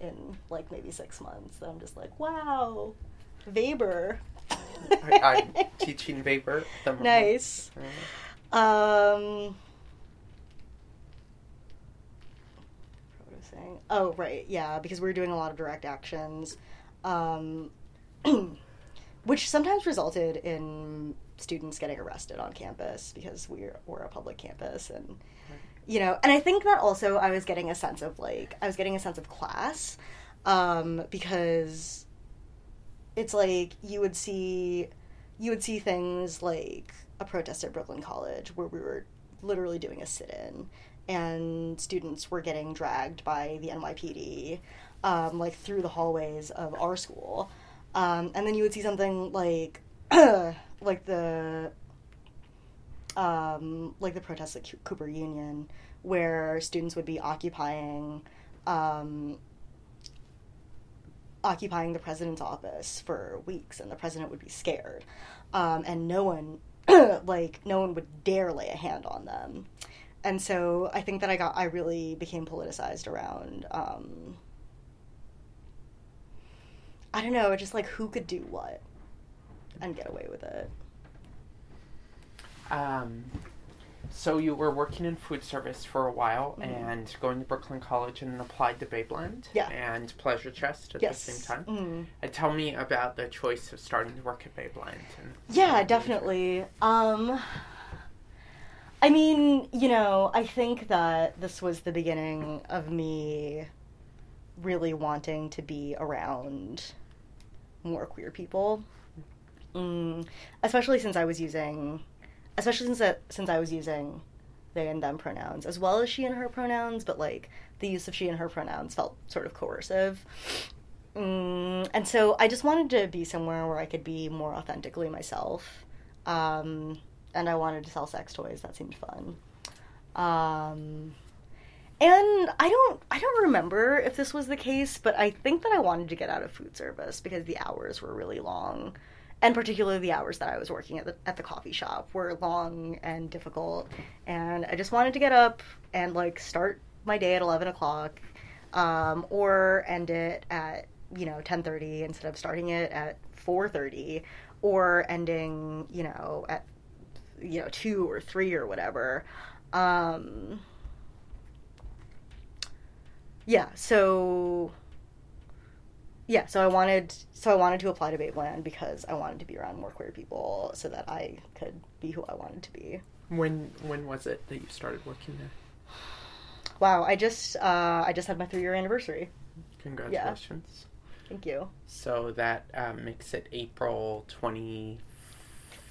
in like maybe six months. That I'm just like, wow, Weber. I, I'm teaching Weber. nice. Uh, Um, saying? Oh, right, yeah, because we were doing a lot of direct actions, um, which sometimes resulted in students getting arrested on campus because we're we're a public campus and you know and i think that also i was getting a sense of like i was getting a sense of class um, because it's like you would see you would see things like a protest at Brooklyn College where we were literally doing a sit-in and students were getting dragged by the NYPD um, like through the hallways of our school um, and then you would see something like like the um, like the protests at Cooper Union where students would be occupying um, occupying the president's office for weeks, and the president would be scared, um, and no one, like, no one would dare lay a hand on them. And so I think that I got, I really became politicized around, um, I don't know, just like who could do what and get away with it. Um, so you were working in food service for a while Mhm. and going to Brooklyn College and applied to Babeland Yeah. and Pleasure Chest at yes. the same time. Mm. And tell me about the choice of starting to work at Babeland. And Yeah, definitely. Um I mean, you know, I think that this was the beginning of me really wanting to be around more queer people. Mm, especially since I was using especially since that, since I was using they and them pronouns as well as she and her pronouns, but like the use of she and her pronouns felt sort of coercive. Mm, and so I just wanted to be somewhere where I could be more authentically myself. Um, and I wanted to sell sex toys. That seemed fun. Um, and I don't I don't remember if this was the case, but I think that I wanted to get out of food service because the hours were really long. And particularly the hours that I was working at the at the coffee shop were long and difficult. And I just wanted to get up and like start my day at eleven o'clock, um, or end it at you know ten thirty instead of starting it at four thirty, or ending you know at you know two or three or whatever. Um, yeah, so yeah, so I wanted so I wanted to apply to Babeland because I wanted to be around more queer people so that I could be who I wanted to be. when when was it that you started working there? Wow, I just uh, I just had my three year anniversary. Congratulations. Thank you. So that um, makes it April 20.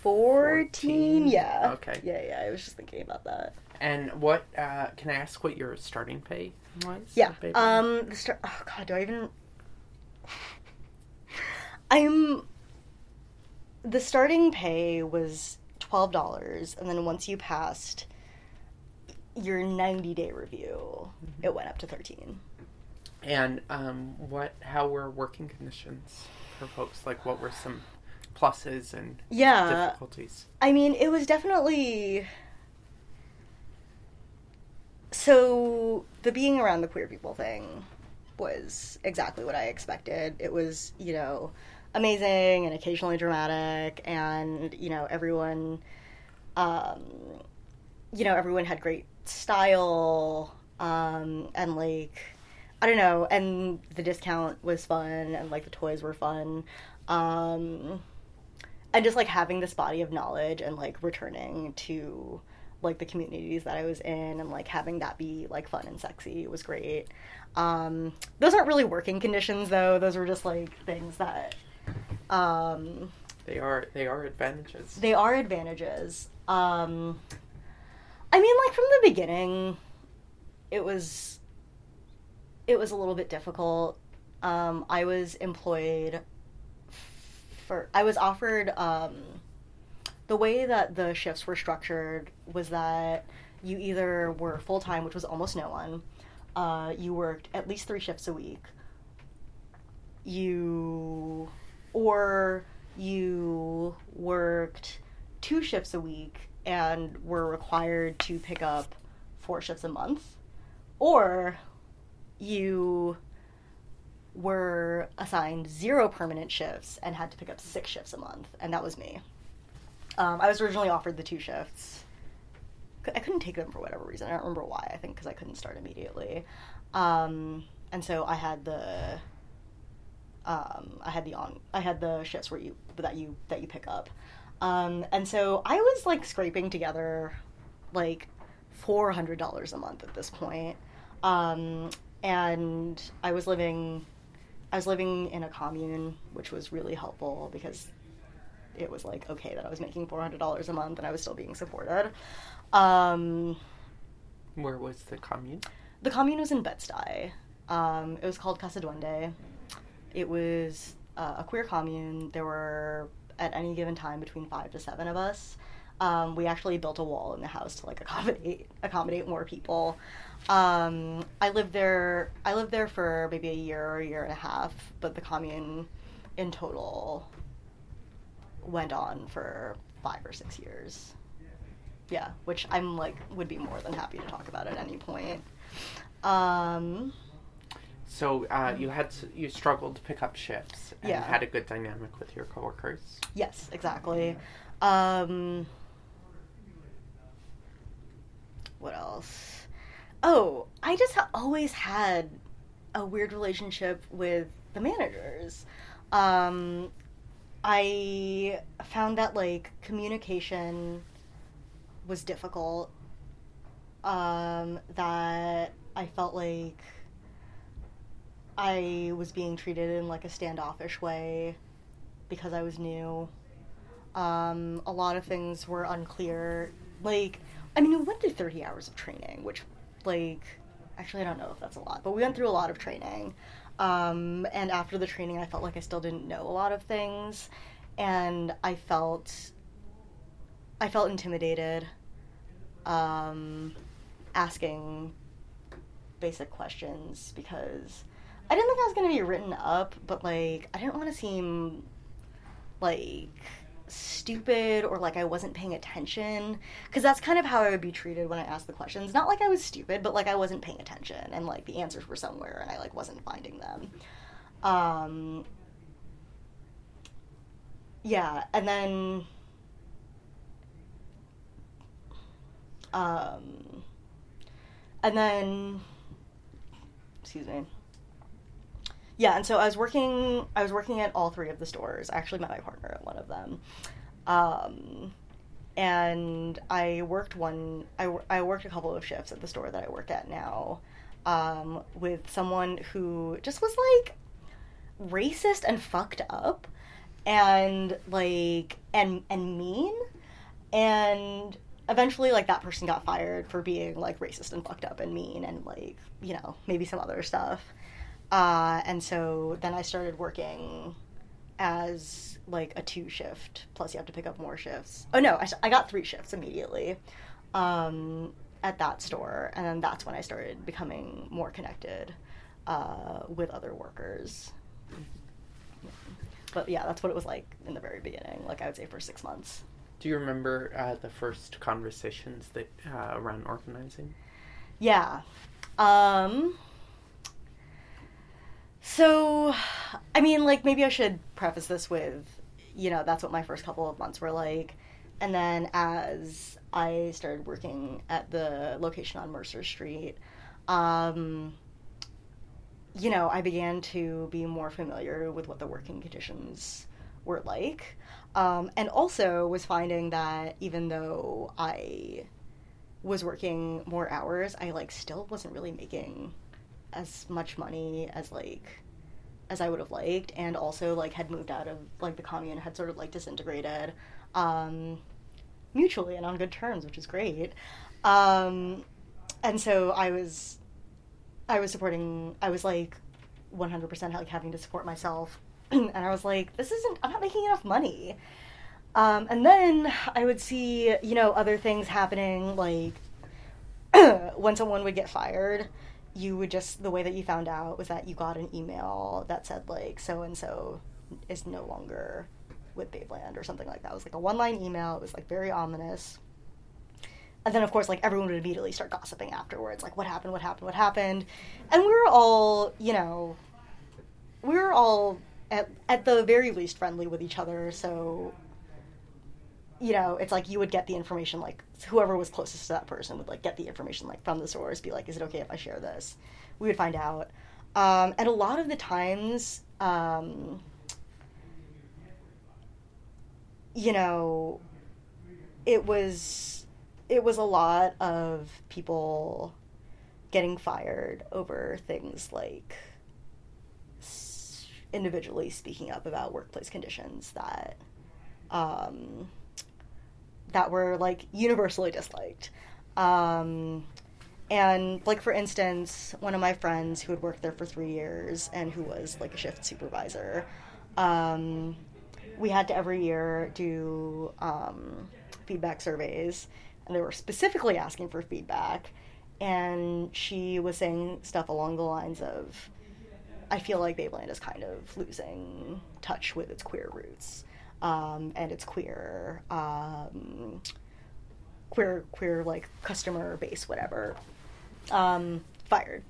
Fourteen, yeah. Okay. Yeah, yeah. I was just thinking about that. And what, uh, can I ask what your starting pay was? Yeah. Um. The start. Oh God. Do I even? I'm. The starting pay was twelve dollars, and then once you passed your ninety day review, Mm-hmm. it went up to thirteen. And um, what? How were working conditions for folks? Like, what were some pluses and Yeah. difficulties? I mean, it was definitely. So, the being around the queer people thing was exactly what I expected. It was, you know, amazing and occasionally dramatic, and, you know, everyone. Um, you know, everyone had great style, um, and like, I don't know, and the discount was fun, and like the toys were fun. Um, and just like having this body of knowledge and like returning to like the communities that I was in and like having that be like fun and sexy was great. Um, those aren't really working conditions though. Those were just like things that um, They are they are advantages. they are advantages. Um, I mean, like from the beginning, it was it was a little bit difficult. Um, I was employed I was offered um, the way that the shifts were structured was that you either were full time, which was almost no one. Uh, you worked at least three shifts a week. You or you worked two shifts a week and were required to pick up four shifts a month, or you were assigned zero permanent shifts and had to pick up six shifts a month, and that was me. Um, I was originally offered the two shifts. I couldn't take them for whatever reason. I don't remember why. I think because I couldn't start immediately, um, and so I had the um, I had the on I had the shifts where you that you that you pick up, um, and so I was like scraping together like four hundred dollars a month at this point, um, and I was living I was living in a commune, which was really helpful because it was like okay that I was making four hundred dollars a month and I was still being supported. Um, Where was the commune? the commune was in Bed-Stuy. Um, it was called Casa Duende. It was uh, a queer commune. There were at any given time between five to seven of us. Um, we actually built a wall in the house to like accommodate accommodate more people. Um, I lived there. I lived there for maybe a year or a year and a half, but the commune in total went on for five or six years. Yeah, which I'm like would be more than happy to talk about at any point. Um, So uh, you had to, you struggled to pick up shifts and Yeah. had a good dynamic with your coworkers. yes, exactly. Um, what else? Oh, I just ha- always had a weird relationship with the managers. Um, I found that like communication was difficult. Um, that I felt like I was being treated in like a standoffish way because I was new. Um, a lot of things were unclear. Like, I mean, we went through 30 hours of training, which, like, actually, I don't know if that's a lot, but we went through a lot of training. Um, and after the training, I felt like I still didn't know a lot of things, and I felt, I felt intimidated. Um, asking basic questions because I didn't think I was going to be written up, but like I didn't want to seem like stupid or like I wasn't paying attention because that's kind of how I would be treated when I asked the questions. Not like I was stupid, but like I wasn't paying attention and like the answers were somewhere and I like wasn't finding them. Um yeah, and then um and then excuse me yeah and so i was working i was working at all three of the stores. I actually met my partner at one of them. Um, and i worked one I, I worked a couple of shifts at the store that i work at now um, with someone who just was like racist and fucked up and like and and mean. And eventually like that person got fired for being like racist and fucked up and mean and like you know maybe some other stuff uh, and so then i started working as like a two shift plus you have to pick up more shifts oh no I got three shifts immediately um, at that store and then that's when i started becoming more connected uh, with other workers but yeah that's what it was like in the very beginning like i would say for six months Do you remember uh, the first conversations that uh, around organizing? Yeah. Um So I mean like maybe I should preface this with you know, that's what my first couple of months were like. And then as I started working at the location on Mercer Street, um you know, I began to be more familiar with what the working conditions were like. Um, and also was finding that even though I was working more hours, I like still wasn't really making as much money as like as I would have liked, and also like had moved out of like the commune, had sort of like disintegrated, um, mutually and on good terms, which is great. Um, and so I was, I was supporting. I was like, one hundred percent like having to support myself, and I was like, this isn't. I'm not making enough money. Um, and then I would see, you know, other things happening, like when someone would get fired, you would just, the way that you found out was that you got an email that said, like, so and so is no longer with Babeland or something like that. It was like a one line email, it was like very ominous. And then, of course, like everyone would immediately start gossiping afterwards, like, what happened, what happened, what happened. And we were all, you know, we were all at, at the very least friendly with each other, so you know, it's like you would get the information, like whoever was closest to that person would like get the information like from the source, be like, is it okay if I share this? We would find out, um, and a lot of the times, um, you know, it was it was a lot of people getting fired over things like individually speaking up about workplace conditions that um, that were like universally disliked. Um, and like for instance, one of my friends who had worked there for three years and who was like a shift supervisor, um, we had to every year do um, feedback surveys, and they were specifically asking for feedback. And she was saying stuff along the lines of, I feel like Babeland is kind of losing touch with its queer roots um, and its queer, um, queer, queer like customer base, whatever. Um, fired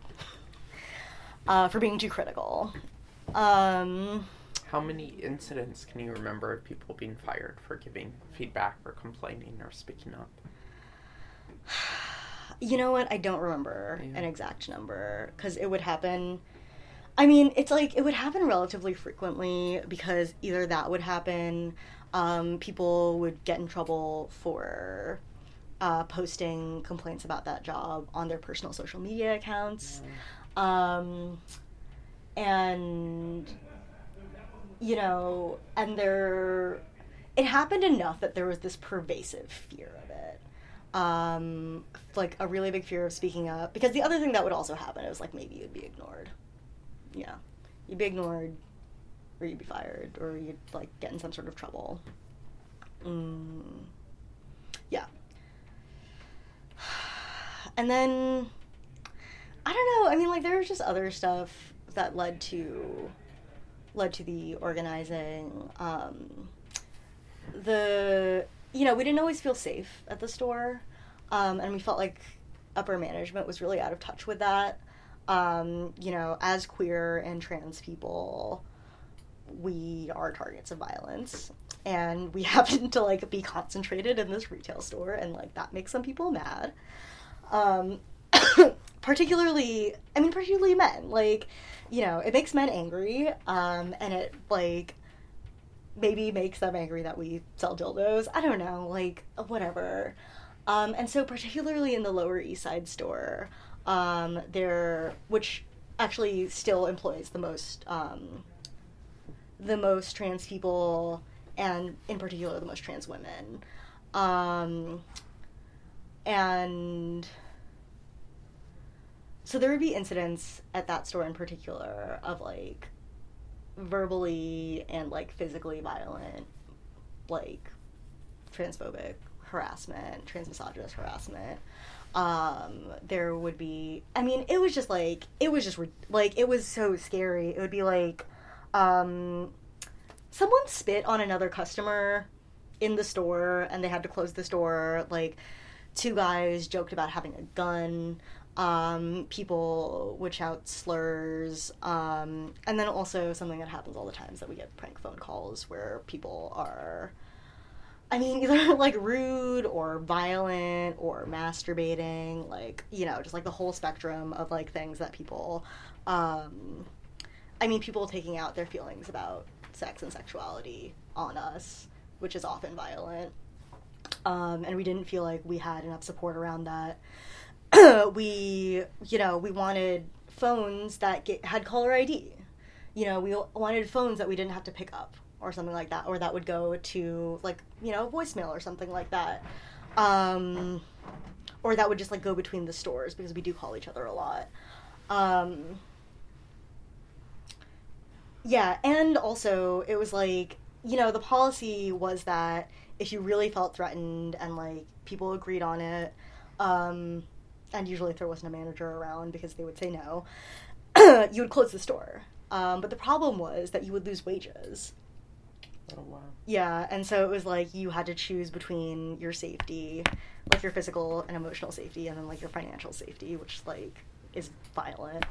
uh, for being too critical. Um, How many incidents can you remember of people being fired for giving feedback or complaining or speaking up? you know what? I don't remember Yeah. an exact number because it would happen. I mean, it's like it would happen relatively frequently because either that would happen, um, people would get in trouble for uh, posting complaints about that job on their personal social media accounts. Um, and, you know, and there, it happened enough that there was this pervasive fear of it. Um, like a really big fear of speaking up. Because the other thing that would also happen is like maybe you'd be ignored. Yeah. You'd be ignored, or you'd be fired, or you'd like get in some sort of trouble. Mm. Yeah. And then I don't know. I mean, like there was just other stuff that led to led to the organizing. Um, the you know we didn't always feel safe at the store, um, and we felt like upper management was really out of touch with that. Um, you know, as queer and trans people, we are targets of violence, and we happen to like be concentrated in this retail store, and like that makes some people mad. Um, particularly, I mean, particularly men. Like, you know, it makes men angry, um, and it like maybe makes them angry that we sell dildos. I don't know, like whatever. Um, and so, particularly in the Lower East Side store, um, there, which actually still employs the most, um, the most trans people, and in particular the most trans women. Um, and so there would be incidents at that store in particular of like verbally and like physically violent like transphobic harassment transmisogynist harassment um there would be i mean it was just like it was just like it was so scary. It would be like um someone spit on another customer in the store and they had to close the store. Like two guys joked about having a gun. Um, people would shout slurs. Um, and then also something that happens all the time is that we get prank phone calls where people are i mean either like rude or violent or masturbating like you know just like the whole spectrum of like things that people um, i mean people taking out their feelings about sex and sexuality on us which is often violent um, and we didn't feel like we had enough support around that. we, you know, we wanted phones that get, had caller ID. You know, we wanted phones that we didn't have to pick up or something like that, or that would go to like you know voicemail or something like that, um, or that would just like go between the stores because we do call each other a lot. Um, yeah, and also it was like you know the policy was that if you really felt threatened and like people agreed on it, um, and usually if there wasn't a manager around because they would say no, you would close the store. Um, but the problem was that you would lose wages. Oh wow. Yeah, and so it was like you had to choose between your safety, like your physical and emotional safety, and then like your financial safety, which like is violent.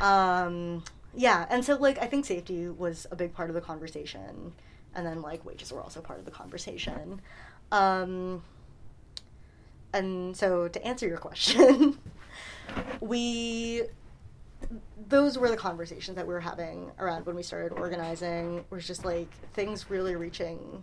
Um, yeah, and so like I think safety was a big part of the conversation, and then like wages were also part of the conversation. Um, and so to answer your question, we those were the conversations that we were having around when we started organizing was just like things really reaching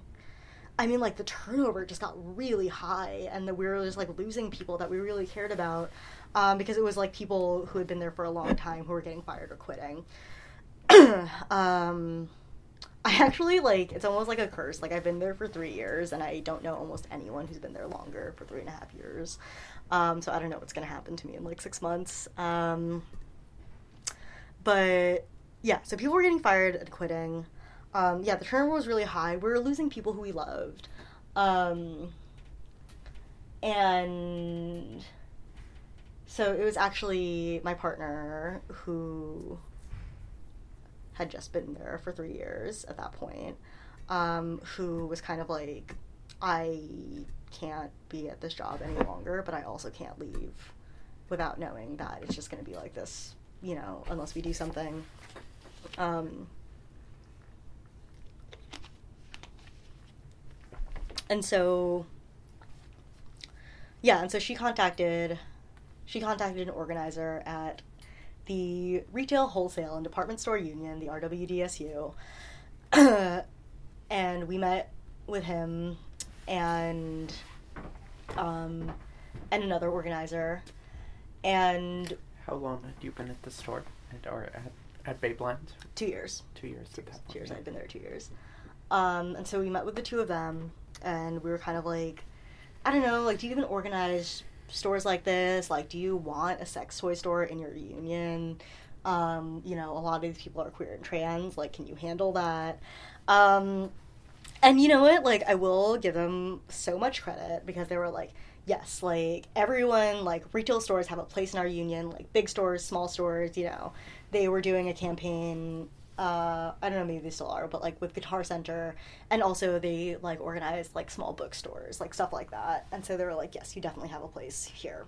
i mean like the turnover just got really high and that we were just like losing people that we really cared about um, because it was like people who had been there for a long time who were getting fired or quitting. Um, i actually like it's almost like a curse. Like i've been there for three years and i don't know almost anyone who's been there longer for three and a half years. Um, so i don't know what's going to happen to me in like six months. Um, but yeah, so people were getting fired and quitting. Um, yeah, the turnover was really high. We were losing people who we loved. Um, and so it was actually my partner who had just been there for three years at that point, um, who was kind of like, I can't be at this job any longer, but I also can't leave without knowing that it's just going to be like this, you know, unless we do something. Um, and so, yeah, and so she contacted, she contacted an organizer at the Retail Wholesale and Department Store Union, the RWDSU, and we met with him and um, and another organizer, and How long had you been at the store at, or at, at Babeland? two years. Two years at that Two years. I'd been there two years. Um, and so we met with the two of them, and we were kind of like, I don't know, like, do you even organize stores like this? Like, do you want a sex toy store in your union? Um, you know, a lot of these people are queer and trans. Like, can you handle that? Um, and you know what? Like, I will give them so much credit because they were like, yes, like everyone, like retail stores have a place in our union, like big stores, small stores. You know, they were doing a campaign. Uh, I don't know, maybe they still are, but like with Guitar Center, and also they like organized like small bookstores, like stuff like that. And so they were like, yes, you definitely have a place here.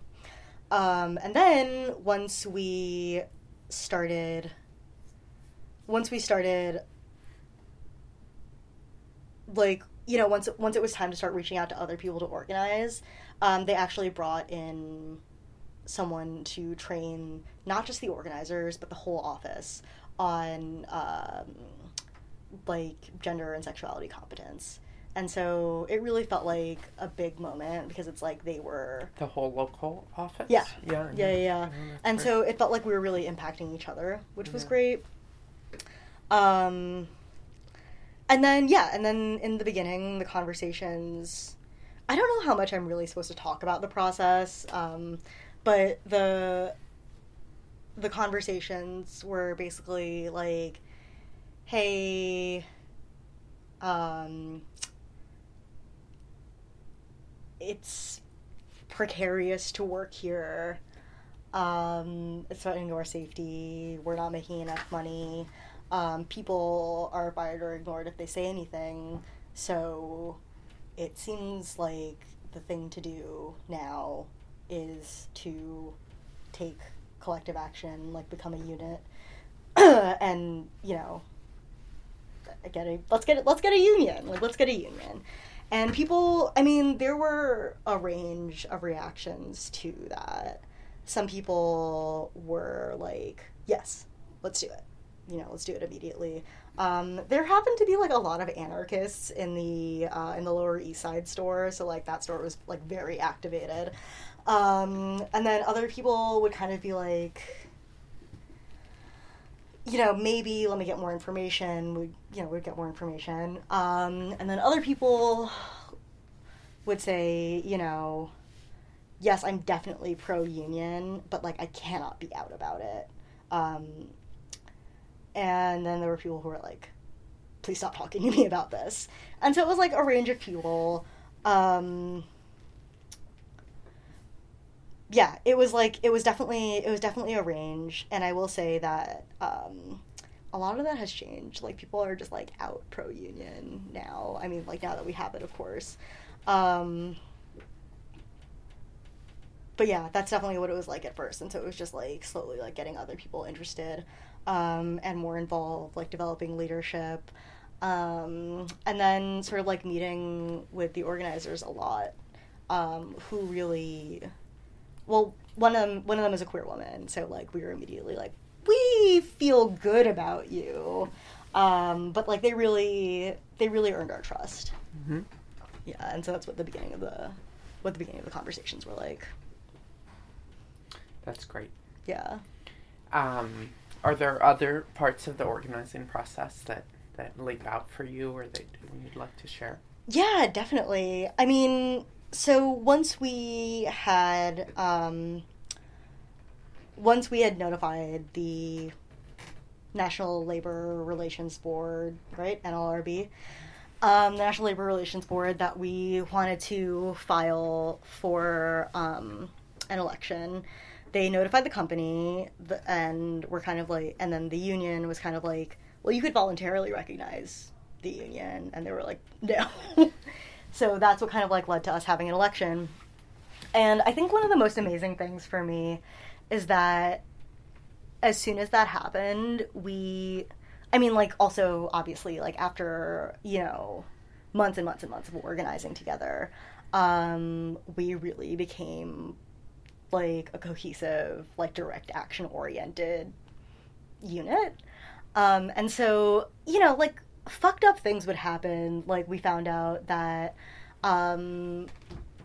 Um, and then once we started, once we started like you know once once it was time to start reaching out to other people to organize um, they actually brought in someone to train not just the organizers but the whole office on um, like gender and sexuality competence and so it really felt like a big moment because it's like they were The whole local office? Yeah. Yeah. yeah, yeah, yeah. That's And great. so it felt like we were really impacting each other, which was Yeah. great. Um, and then yeah, and then in the beginning, the conversations. I don't know how much I'm really supposed to talk about the process, um, but the the conversations were basically like, "Hey, um, it's precarious to work here. Um, it's threatening to our safety. We're not making enough money. Um, people are fired or ignored if they say anything. So it seems like the thing to do now is to take collective action, like become a unit, and you know, get a let's get let's get a union like let's get a union. And people i mean there were a range of reactions to that. Some people were like yes let's do it. You know let's do it immediately um, there happened to be like a lot of anarchists in the uh, in the lower east side store so like that store was like very activated um, and then other people would kind of be like you know, maybe let me get more information. We, you know, we'd get more information. Um, and then other people would say, you know, yes, I'm definitely pro union, but like I cannot be out about it. Um, and then there were people who were like, please stop talking to me about this. And so it was like a range of people. Um, yeah, it was like it was definitely it was definitely a range, and I will say that um, a lot of that has changed. Like people are just like out pro union now. I mean, like now that we have it, of course. Um, but yeah, that's definitely what it was like at first, and so it was just like slowly like getting other people interested um, and more involved, like developing leadership, um, and then sort of like meeting with the organizers a lot, um, who really well one of them one of them is a queer woman. So like we were immediately like we feel good about you. Um, but like they really they really earned our trust. Hmm yeah and so that's what the beginning of the what the beginning of the conversations were like. That's great. yeah. Um, are there other parts of the organizing process that, that leap out for you or that you'd like to share? Yeah, definitely. I mean, so once we had um, once we had notified the National Labor Relations Board, right, NLRB, um, the National Labor Relations Board that we wanted to file for um, an election. They notified the company, the, and we're kind of like, and then the union was kind of like, well, you could voluntarily recognize the union, and they were like, no. so that's what kind of like led to us having an election. And I think one of the most amazing things for me is that as soon as that happened, we I mean like also obviously like after, you know, months and months and months of organizing together, um, we really became like a cohesive, like direct action oriented unit. Um, and so, you know, like fucked up things would happen. Like we found out that um,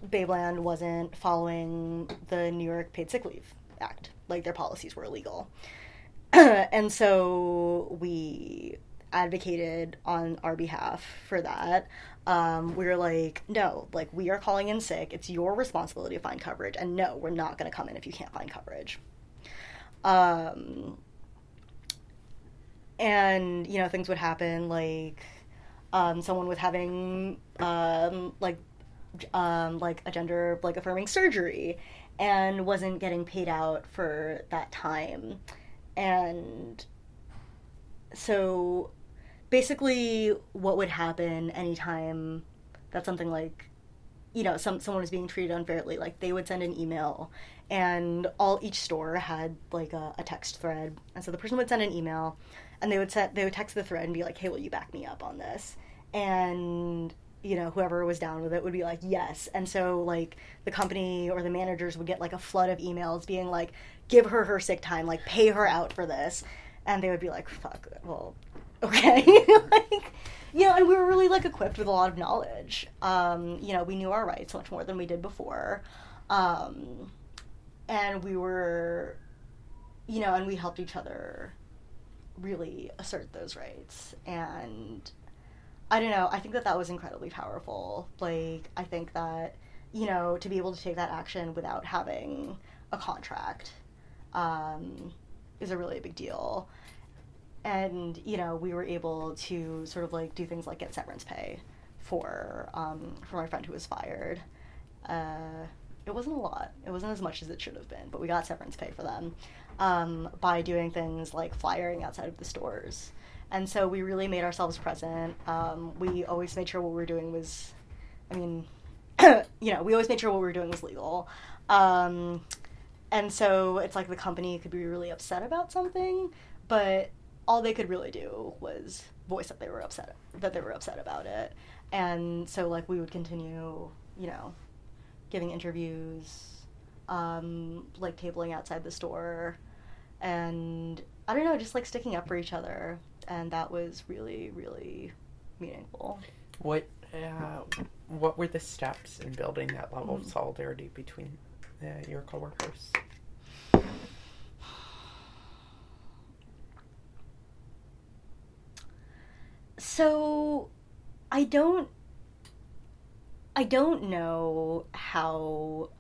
Babeland wasn't following the New York Paid Sick Leave Act. Like their policies were illegal. and so we advocated on our behalf for that. Um, we were like, no, like we are calling in sick. It's your responsibility to find coverage. And no, we're not going to come in if you can't find coverage. Um, and, you know, things would happen like um, someone was having um, like um, like a gender like affirming surgery and wasn't getting paid out for that time and so basically what would happen anytime that something like you know some someone was being treated unfairly like they would send an email and all each store had like a, a text thread. And so the person would send an email and they would set they would text the thread and be like hey will you back me up on this? And you know whoever was down with it would be like yes. And so like the company or the managers would get like a flood of emails being like give her her sick time like pay her out for this. And they would be like fuck well okay like you know and we were really like equipped with a lot of knowledge um you know we knew our rights much more than we did before um and we were you know and we helped each other really assert those rights and I don't know. I think that that was incredibly powerful. Like, I think that, you know, to be able to take that action without having a contract um, is a really big deal. And, you know, we were able to sort of like do things like get severance pay for, um, for my friend who was fired. Uh, it wasn't a lot. It wasn't as much as it should have been, but we got severance pay for them um, by doing things like flyering outside of the stores and so we really made ourselves present. Um, we always made sure what we were doing was, I mean, you know, we always made sure what we were doing was legal. Um, and so it's like the company could be really upset about something, but all they could really do was voice that they were upset that they were upset about it. And so like we would continue, you know, giving interviews, um, like tabling outside the store, and I don't know, just like sticking up for each other and that was really really meaningful. What uh, what were the steps in building that level mm. of solidarity between uh, your coworkers? So, I don't I don't know how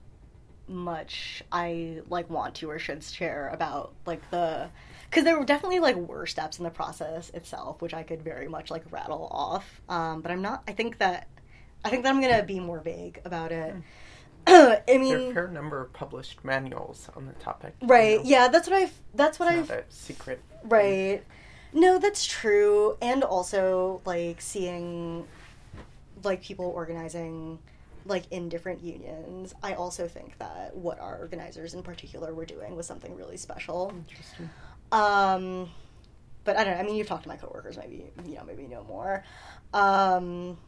much I like want to or should share about like the because there were definitely like worse steps in the process itself, which I could very much like rattle off. Um, but I'm not. I think that I think that I'm gonna be more vague about it. Mm. I mean, there are a fair number of published manuals on the topic. Right. You know? Yeah, that's what I've. That's what I've. a secret. Right. Thing. No, that's true, and also like seeing like people organizing like in different unions. I also think that what our organizers in particular were doing was something really special. Interesting. Um, but I don't know. I mean, you've talked to my coworkers. Maybe you know. Maybe you know more. Um,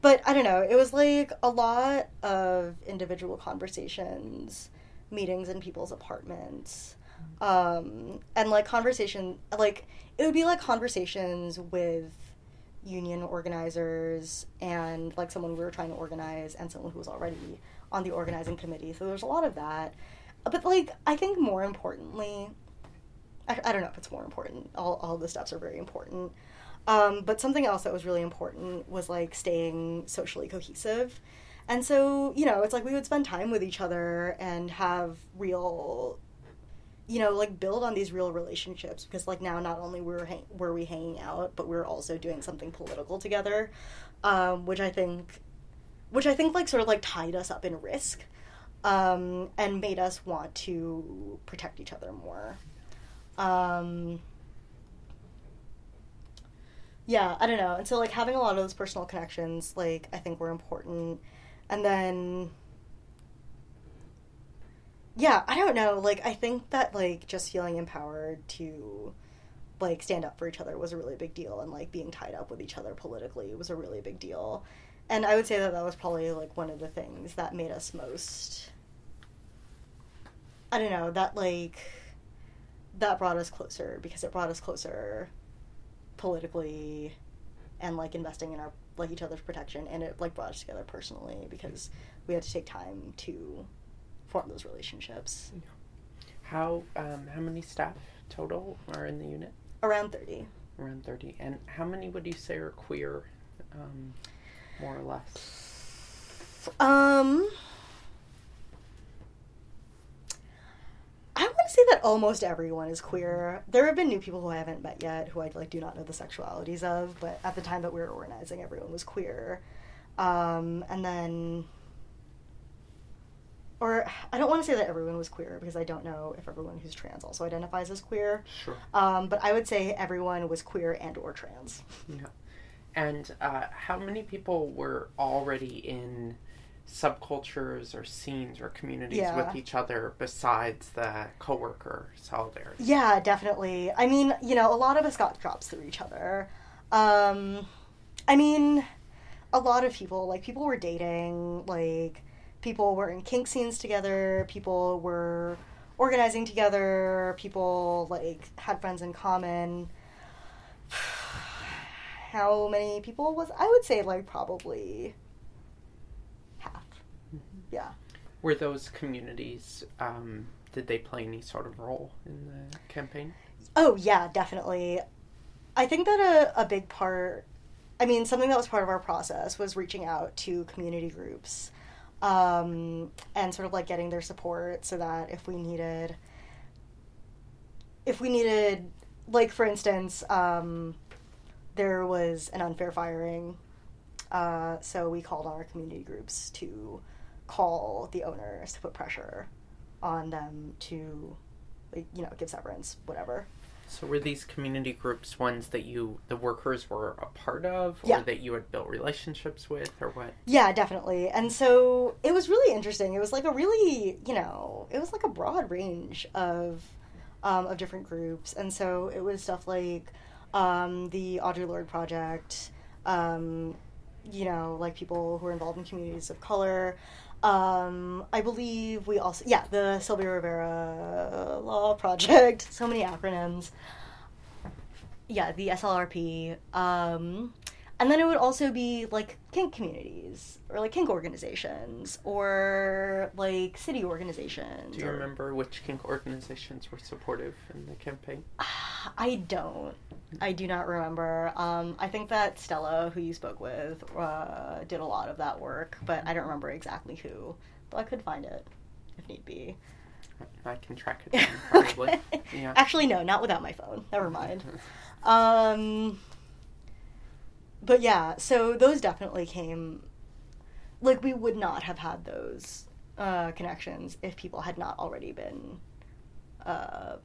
but I don't know. It was like a lot of individual conversations, meetings in people's apartments, um, and like conversation. Like it would be like conversations with union organizers and like someone we were trying to organize and someone who was already on the organizing committee. So there's a lot of that. But like I think more importantly, I, I don't know if it's more important. All all the steps are very important. Um, but something else that was really important was like staying socially cohesive. And so, you know, it's like we would spend time with each other and have real you know, like build on these real relationships because like now not only were hang- were we hanging out, but we were also doing something political together, um, which I think, which I think like sort of like tied us up in risk, um, and made us want to protect each other more. Um, yeah, I don't know. And so like having a lot of those personal connections, like I think were important, and then yeah, I don't know. Like, I think that, like, just feeling empowered to, like, stand up for each other was a really big deal. And, like, being tied up with each other politically was a really big deal. And I would say that that was probably, like, one of the things that made us most. I don't know, that, like, that brought us closer because it brought us closer politically and, like, investing in our, like, each other's protection. And it, like, brought us together personally because we had to take time to form those relationships. How um, how many staff total are in the unit? Around thirty. Around thirty. And how many would you say are queer, um, more or less? Um, I want to say that almost everyone is queer. There have been new people who I haven't met yet, who I like do not know the sexualities of. But at the time that we were organizing, everyone was queer. Um, and then or I don't want to say that everyone was queer because I don't know if everyone who's trans also identifies as queer. Sure. Um, but I would say everyone was queer and or trans. Yeah. And uh, how many people were already in subcultures or scenes or communities Yeah. with each other besides the coworker solidarity? Yeah, definitely. I mean, you know, a lot of us got drops through each other. Um, I mean, a lot of people, like, people were dating, like, people were in kink scenes together, people were organizing together, people, like, had friends in common. How many people was I would say like probably half. Yeah. Were those communities? Um, did they play any sort of role in the campaign? Oh yeah, definitely. I think that a, a big part I mean, something that was part of our process was reaching out to community groups um, and sort of like getting their support so that if we needed if we needed like for instance um, there was an unfair firing uh, so we called on our community groups to call the owners to put pressure on them to like, you know give severance whatever So were these community groups ones that you, the workers, were a part of, or Yeah. that you had built relationships with, or what? Yeah, definitely. And so it was really interesting. It was like a really, you know, it was like a broad range of um, of different groups. And so it was stuff like um, the Audre Lorde Project, um, you know, like people who are involved in communities of color. Um, I believe we also, yeah, the Sylvia Rivera Law Project. So many acronyms. Yeah, the SLRP. Um, and then it would also be like kink communities or like kink organizations or like city organizations. Do you or- remember which kink organizations were supportive in the campaign? I don't. I do not remember. Um, I think that Stella, who you spoke with, uh, did a lot of that work, but I don't remember exactly who. But I could find it if need be. I can track it down, probably. Okay. Yeah. Actually, no, not without my phone. Never mind. Um, but yeah, so those definitely came. Like we would not have had those uh, connections if people had not already been, uh,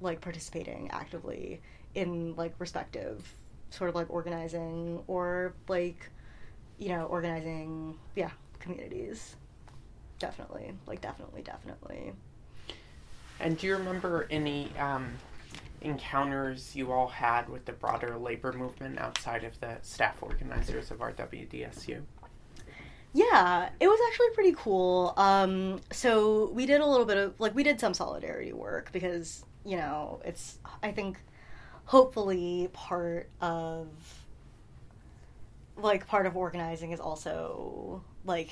like participating actively in like respective sort of like organizing or like, you know, organizing yeah communities. Definitely, like definitely, definitely. And do you remember any um, encounters you all had with the broader labor movement outside of the staff organizers of RWDSU? Yeah, it was actually pretty cool. Um, so we did a little bit of like we did some solidarity work because you know it's I think hopefully part of like part of organizing is also like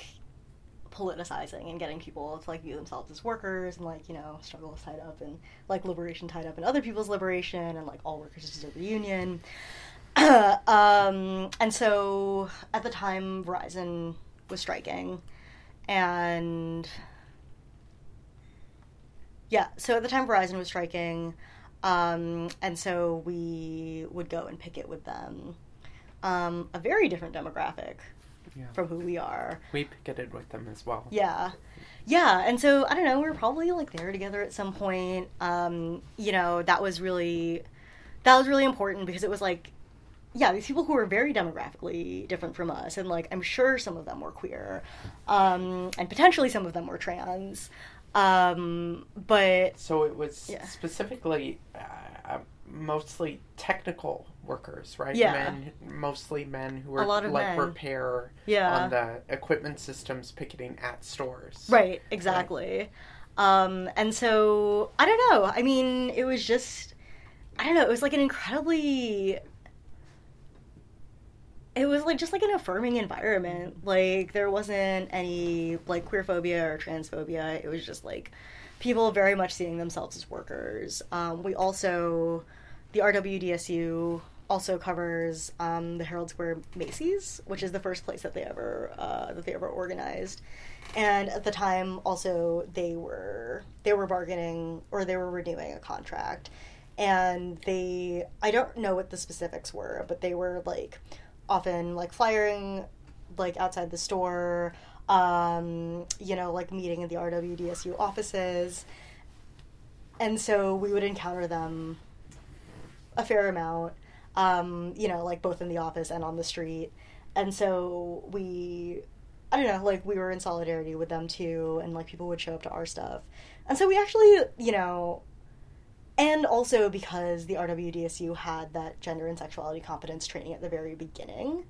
politicizing and getting people to like view themselves as workers and like you know struggle tied up and like liberation tied up in other people's liberation and like all workers deserve a union um, and so at the time verizon was striking and Yeah. So at the time, Verizon was striking, um, and so we would go and picket with them. Um, a very different demographic Yeah. from who we are. We picketed with them as well. Yeah. Yeah, and so I don't know, we were probably like there together at some point. Um, you know, that was really that was really important because it was like yeah, these people who were very demographically different from us and like I'm sure some of them were queer. Um, and potentially some of them were trans. Um, but So it was Yeah. specifically uh, uh, mostly technical workers, right? Yeah. Men, mostly men who were like men. repair Yeah. on the equipment systems picketing at stores. Right, exactly. Um, and so I don't know. I mean, it was just I don't know. It was like an incredibly. It was like just like an affirming environment. Like there wasn't any like queer phobia or transphobia. It was just like people very much seeing themselves as workers. Um, we also, the RWDSU also covers um, the Herald Square Macy's, which is the first place that they ever uh, that they ever organized. And at the time, also they were they were bargaining or they were renewing a contract, and they I don't know what the specifics were, but they were like often like flyering like outside the store, um, you know, like meeting in the RWDSU offices. And so we would encounter them a fair amount, um, you know, like both in the office and on the street. And so we, I don't know, like we were in solidarity with them too, and like people would show up to our stuff. And so we actually, you know, and also because the RWDSU had that gender and sexuality competence training at the very beginning,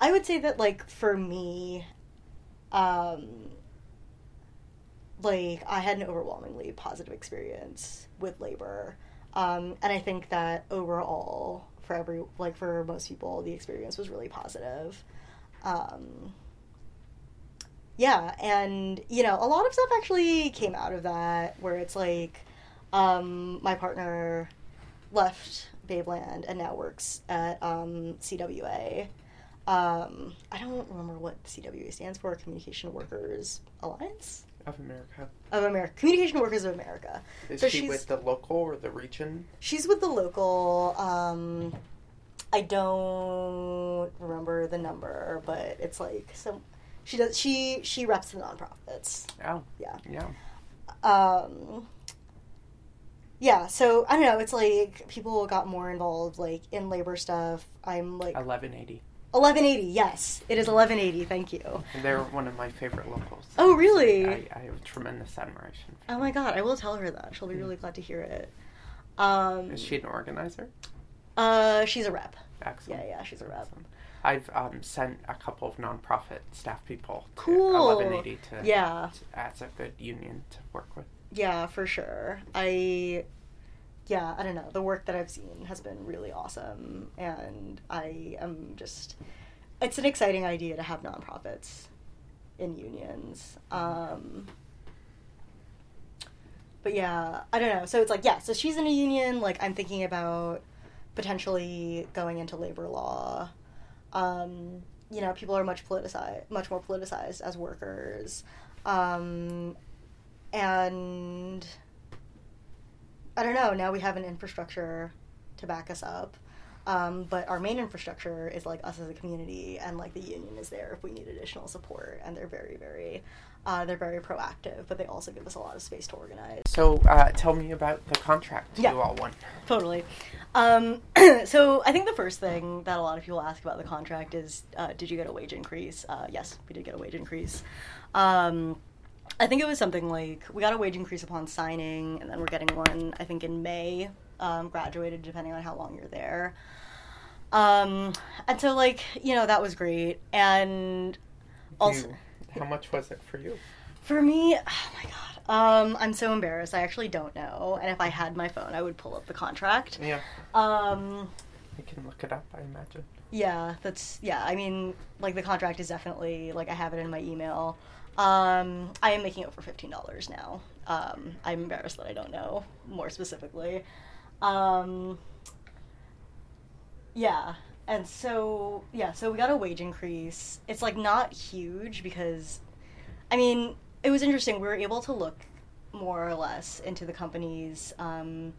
I would say that like for me, um, like I had an overwhelmingly positive experience with labor, um, and I think that overall for every like for most people the experience was really positive. Um, yeah, and you know a lot of stuff actually came out of that where it's like um, my partner left Babeland and now works at um, CWA. Um, I don't remember what CWA stands for. Communication Workers Alliance Of America. of America. Communication Workers of America. Is So she she's- with the local or the region? She's with the local. Um, I don't remember the number, but it's like some. She does. She she reps the nonprofits. Oh, Yeah. yeah. um yeah so i don't know it's like people got more involved like in labor stuff i'm like 1180. 1180 yes it is 1180 thank you And they're one of my favorite locals. Oh, really? I, I have tremendous admiration for oh my god i will tell her that she'll be really glad to hear it um Is she an organizer? uh she's a rep Excellent. Yeah, yeah, she's a rep. Excellent. I've um, sent a couple of nonprofit staff people to Cool. 1180 to, Yeah. to- as a good union to work with. Yeah for sure. I yeah i don't know. The work that i've seen has been really awesome and i am just it's an exciting idea to have nonprofits in unions. Um but yeah i don't know. So it's like yeah so she's in a union. Like i'm thinking about potentially going into labor law. Um you know people are much politicized much more politicized as workers. Um and I don't know. Now we have an infrastructure to back us up, um, but our main infrastructure is like us as a community, and like the union is there if we need additional support, and they're very, very, uh, they're very proactive, but they also give us a lot of space to organize. So uh, tell me about the contract Yeah. you all won. Totally. Um, so I think the first thing that a lot of people ask about the contract is, uh, did you get a wage increase? Uh, yes, we did get a wage increase. Um, I think it was something like we got a wage increase upon signing, and then we're getting one. I think in May, um, graduated depending on how long you're there. Um, and so like you know that was great, and also. You- how much was it for you? For me, oh my god, um, I'm so embarrassed. I actually don't know, and if I had my phone, I would pull up the contract. Yeah, Um, you can look it up, I imagine. yeah, that's yeah. I mean, like the contract is definitely like I have it in my email. Um, I am making it for fifteen dollars now. Um, I'm embarrassed that I don't know more specifically. Um, yeah, and so yeah, so we got a wage increase. It's like not huge because, I mean, it was interesting. We were able to look more or less into the company's um,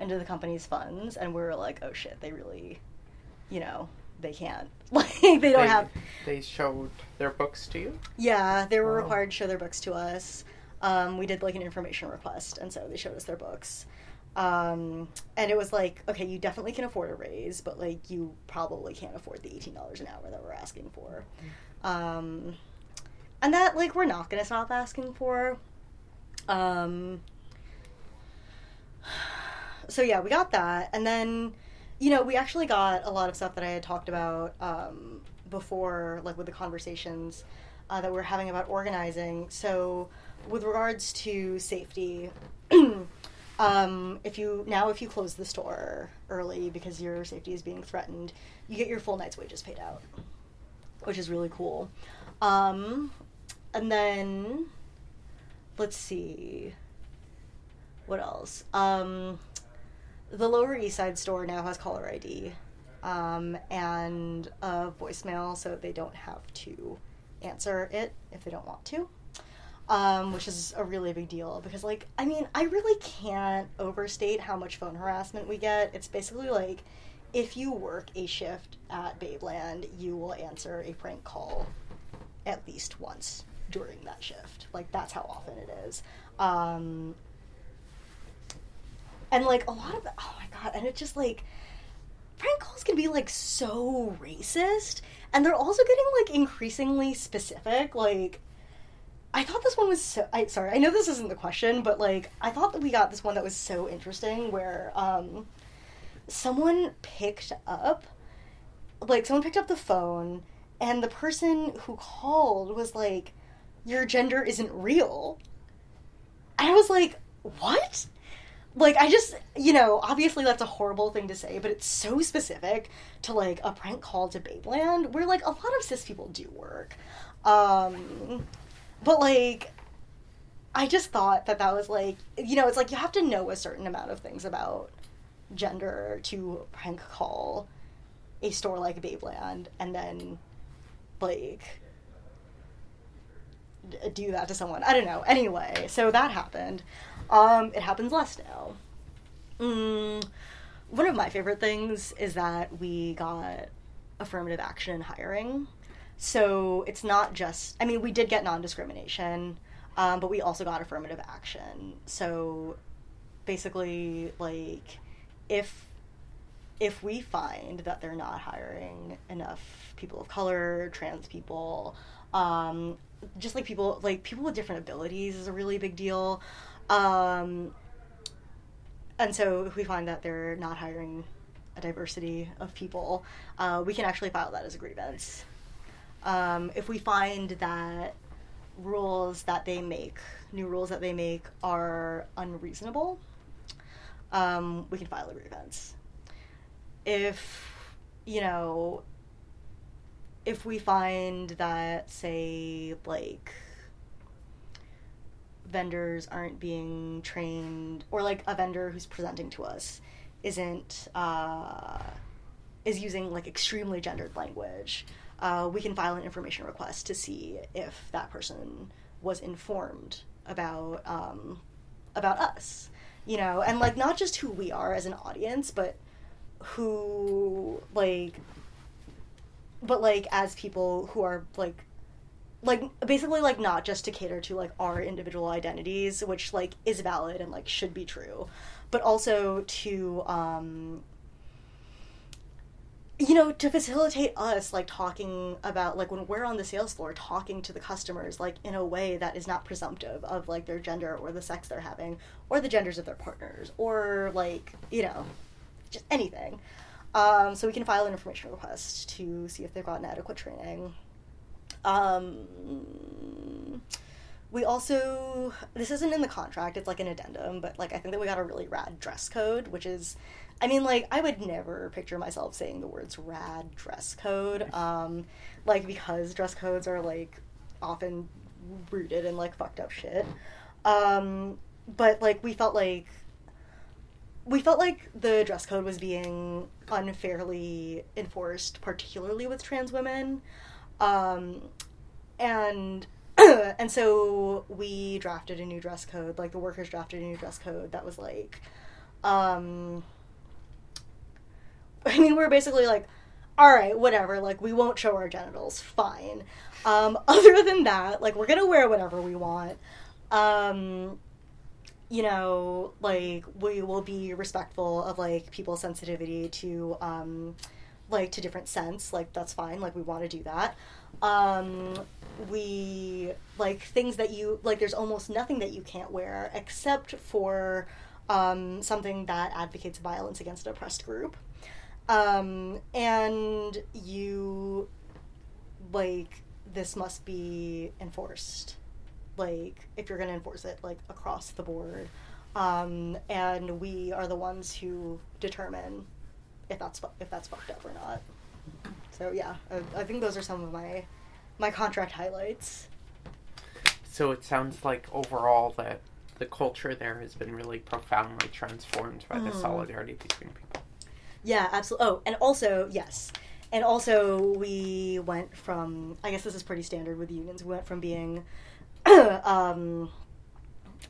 into the company's funds, and we were like, oh shit, they really, you know, they can't like they don't they, have. They showed their books to you. Yeah, they were Wow. required to show their books to us. Um, we did like an information request, and so they showed us their books. Um, and it was like, okay, you definitely can afford a raise, but like you probably can't afford the eighteen dollars an hour that we're asking for. Um, and that like we're not gonna stop asking for. Um, so yeah, we got that, and then you know we actually got a lot of stuff that I had talked about um, before, like with the conversations uh, that we are having about organizing. So with regards to safety. Um, if you now if you close the store early because your safety is being threatened, you get your full night's wages paid out, which is really cool. Um, and then let's see what else. The Lower East Side store now has caller ID um, and a voicemail, so they don't have to answer it if they don't want to um, which is a really big deal because, like, I mean, I really can't overstate how much phone harassment we get. It's basically like if you work a shift at Babeland, you will answer a prank call at least once during that shift. Like, that's how often it is. Um, and, like, a lot of, oh my god, and it just, like, prank calls can be, like, so racist. And they're also getting, like, increasingly specific. Like, I thought this one was so. I sorry, I know this isn't the question, but like I thought that we got this one that was so interesting, where um, someone picked up, like someone picked up the phone, and the person who called was like, "Your gender isn't real." I was like, "What?" Like I just, you know, obviously that's a horrible thing to say, but it's so specific to like a prank call to Babeland, where like a lot of cis people do work. Um, but like i just thought that that was like you know it's like you have to know a certain amount of things about gender to prank call a store like babeland and then like do that to someone. I don't know. Anyway so that happened um it happens less now mm, one of my favorite things is that we got affirmative action in hiring so it's not just, I mean, we did get non discrimination, um, but we also got affirmative action. So basically, like, if if we find that they're not hiring enough people of color, trans people, um, just like people like people with different abilities is a really big deal. Um, and so if we find that they're not hiring a diversity of people, uh, we can actually file that as a grievance. Um, if we find that rules that they make, new rules that they make, are unreasonable, um, we can file a grievance. If, you know, if we find that, say, like, vendors aren't being trained, or like a vendor who's presenting to us isn't, uh, is using like extremely gendered language, uh, we can file an information request to see if that person was informed about um, about us, you know, and like not just who we are as an audience, but who like, but like as people who are like like basically like not just to cater to like our individual identities which like is valid and like should be true but also to um you know to facilitate us like talking about like when we're on the sales floor talking to the customers like in a way that is not presumptive of like their gender or the sex they're having or the genders of their partners or like you know just anything. Um, so we can file an information request to see if they've gotten adequate training um, we also this isn't in the contract it's like an addendum but like i think that we got a really rad dress code which is i mean like i would never picture myself saying the words rad dress code um like because dress codes are like often rooted in like fucked up shit. Um but like we felt like we felt like the dress code was being unfairly enforced particularly with trans women um and and so we drafted a new dress code. Like the workers drafted a new dress code that was like, um, I mean, we are basically like, all right, whatever. Like we won't show our genitals. Fine. Um, other than that, like we're gonna wear whatever we want. Um, you know, like we will be respectful of like people's sensitivity to um, like to different scents. Like that's fine. Like we want to do that. Um, we like things that you like. There's almost nothing that you can't wear except for um, something that advocates violence against an oppressed group. Um, and you like this must be enforced like if you're going to enforce it like across the board um, and we are the ones who determine if that's if that's fucked up or not. So yeah I, I think those are some of my my contract highlights. So it sounds like overall that the culture there has been really profoundly transformed by mm. the solidarity between people. Yeah absolutely oh and also yes. And also we went from i guess this is pretty standard with unions we went from being um,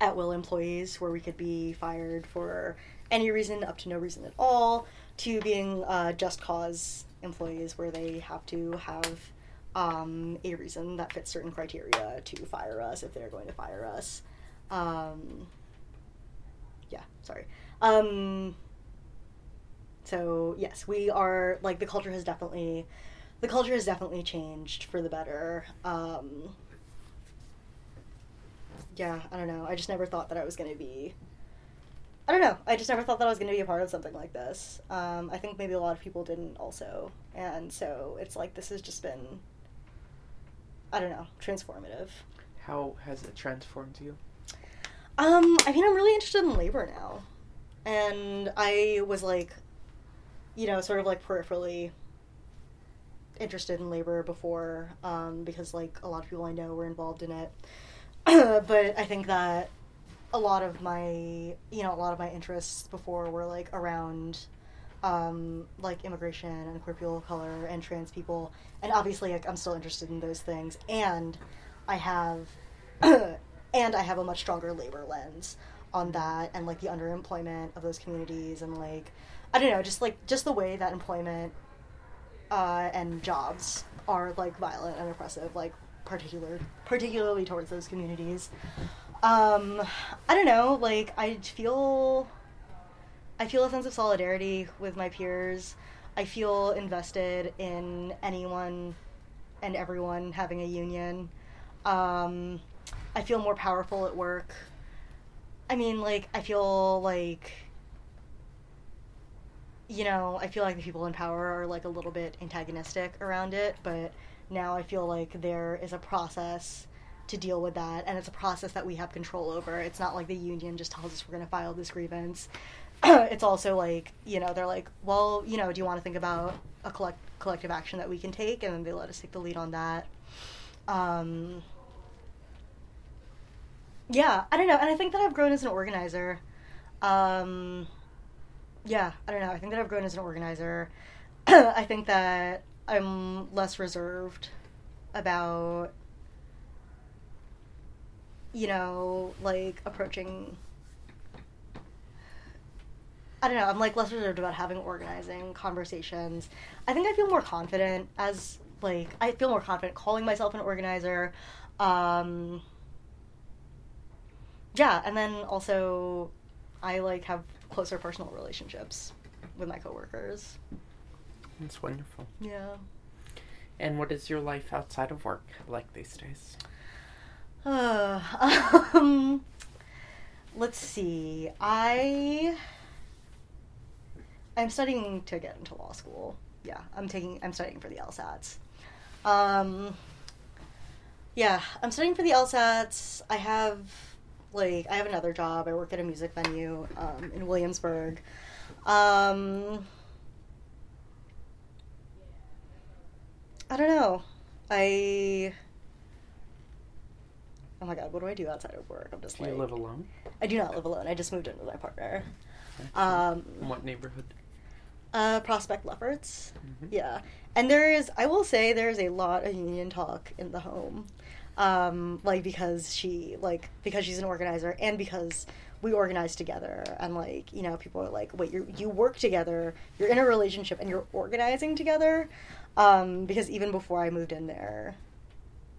at will employees where we could be fired for any reason up to no reason at all to being uh, just cause employees where they have to have um, a reason that fits certain criteria to fire us if they're going to fire us. Um, yeah, sorry. Um, so yes, we are like the culture has definitely the culture has definitely changed for the better. Um, yeah, I don't know. I just never thought that I was going to be. I don't know. I just never thought that I was going to be a part of something like this. Um, I think maybe a lot of people didn't also. And so it's like this has just been, I don't know, transformative. How has it transformed you? Um, I mean, I'm really interested in labor now. And I was like, you know, sort of like peripherally interested in labor before um, because like a lot of people I know were involved in it. but I think that a lot of my, you know, a lot of my interests before were like around um, like immigration and queer people of color and trans people, and obviously like, I'm still interested in those things, and I have, and I have a much stronger labor lens on that, and like the underemployment of those communities, and like I don't know, just like just the way that employment uh, and jobs are like violent and oppressive, like particular particularly towards those communities. Um, I don't know, like I feel I feel a sense of solidarity with my peers. I feel invested in anyone and everyone having a union. Um, I feel more powerful at work. I mean, like, I feel like, you know, I feel like the people in power are, like, a little bit antagonistic around it, but now I feel like there is a process to deal with that, and it's a process that we have control over. It's not like the union just tells us we're going to file this grievance. it's also like, you know, they're like, well, you know, do you want to think about a collect- collective action that we can take? And then they let us take the lead on that. Um, yeah, I don't know. And I think that I've grown as an organizer. Um, yeah, I don't know. I think that I've grown as an organizer. I think that I'm less reserved about you know, like approaching I don't know, I'm like less reserved about having organizing conversations. I think I feel more confident as like I feel more confident calling myself an organizer. Um yeah, and then also I like have closer personal relationships with my coworkers. It's wonderful. Yeah. And what is your life outside of work like these days? Uh, um, let's see. I I'm studying to get into law school. Yeah, I'm taking I'm studying for the LSATs. Um, yeah, I'm studying for the LSATs. I have like I have another job. I work at a music venue um, in Williamsburg. Um, I don't know. I. Oh my god, what do I do outside of work? I'm just do like. you live alone? I do not live alone. I just moved in with my partner. Um, in what neighborhood? Uh, Prospect Lefferts. Mm-hmm. Yeah, and there is. I will say there is a lot of union talk in the home. um, like because she like because she's an organizer and because we organize together and like you know people are like wait you you work together you're in a relationship and you're organizing together um, because even before I moved in there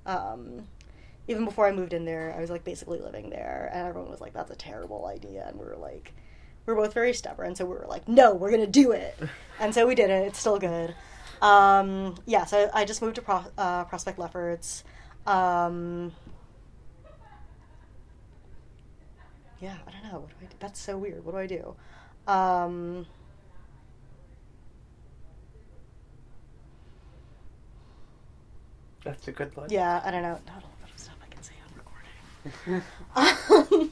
um, even before I moved in there I was like basically living there and everyone was like that's a terrible idea and we were like we are both very stubborn so we were like no we're gonna do it and so we did it it's still good um, yeah so I just moved to Pro- uh, Prospect Lefferts um, yeah, I don't know. What do I do? That's so weird. What do I do? Um, That's a good list. yeah, I don't know. Not a lot of stuff I can say on recording. Um,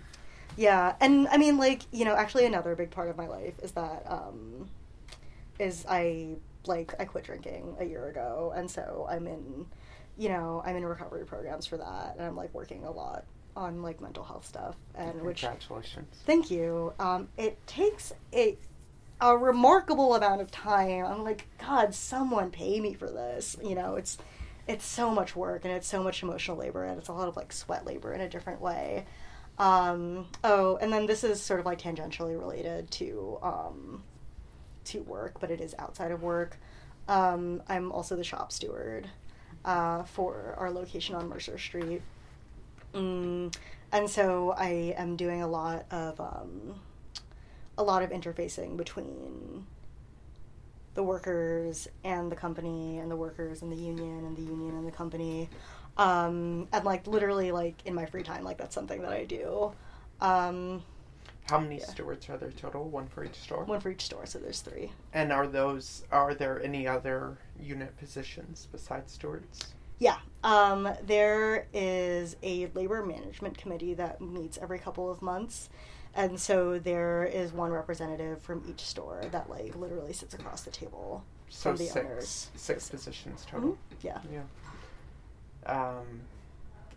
yeah, and I mean, like you know, actually, another big part of my life is that um, is I like I quit drinking a year ago, and so I'm in, you know, I'm in recovery programs for that, and I'm like working a lot on like mental health stuff, and which Congratulations. Thank you. Um, it takes a a remarkable amount of time. I'm like, God, someone pay me for this. You know, it's it's so much work and it's so much emotional labor and it's a lot of like sweat labor in a different way. Um, oh, and then this is sort of like tangentially related to um, to work, but it is outside of work. Um, I'm also the shop steward uh, for our location on Mercer Street. Mm, and so I am doing a lot of um, a lot of interfacing between the workers and the company and the workers and the union and the union and the company um, and like literally like in my free time like that's something that I do um, How many Yeah. stewards are there total? One for each store. one for each store so there's three And are those are there any other unit positions besides stewards? Yeah, um, there is a labor management committee that meets every couple of months, and so there is one representative from each store that like literally sits across the table So from the six owners. six positions total. Mhm, Yeah. Yeah. Um,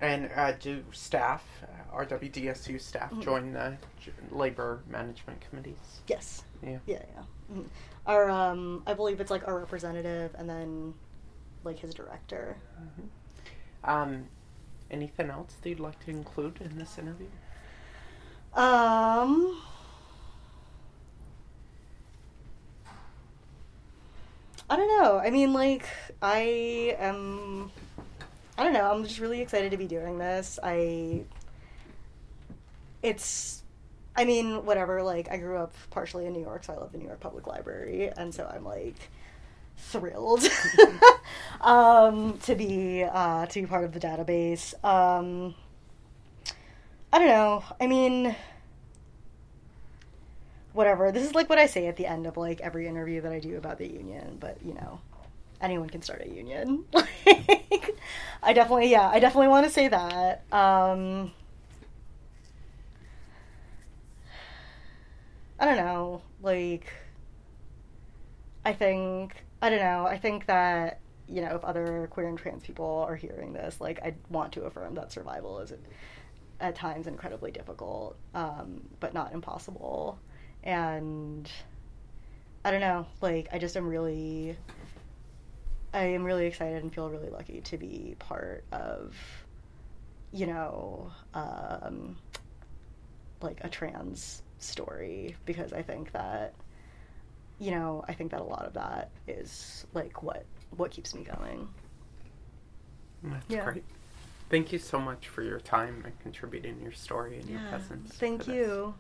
and uh, do staff, uh, RWDSU staff, Mhm. join the j- labor management committees? Yes. Yeah. Yeah, yeah. Mhm. Our um, I believe it's like our representative and then like his director. Um, anything else that you'd like to include in this interview? Um. I don't know. I mean, like, I am. I don't know. I'm just really excited to be doing this. I. It's. I mean, whatever. Like, I grew up partially in New York, so I love the New York Public Library, and so I'm like thrilled um, to be uh, to be part of the database. Um, I don't know. I mean, whatever. This is like what I say at the end of like every interview that I do about the union, but you know, anyone can start a union. like, I definitely, yeah, I definitely want to say that. Um, I don't know. Like, I think, I don't know. I think that, you know, if other queer and trans people are hearing this, like, I want to affirm that survival is at times incredibly difficult, um, but not impossible. And I don't know, like, I just am really, I am really excited and feel really lucky to be part of, you know, um, like a trans story because I think that, you know, I think that a lot of that is like what what keeps me going. That's Yeah. great. Thank you so much for your time and contributing your story and your presence. Thank for this. you.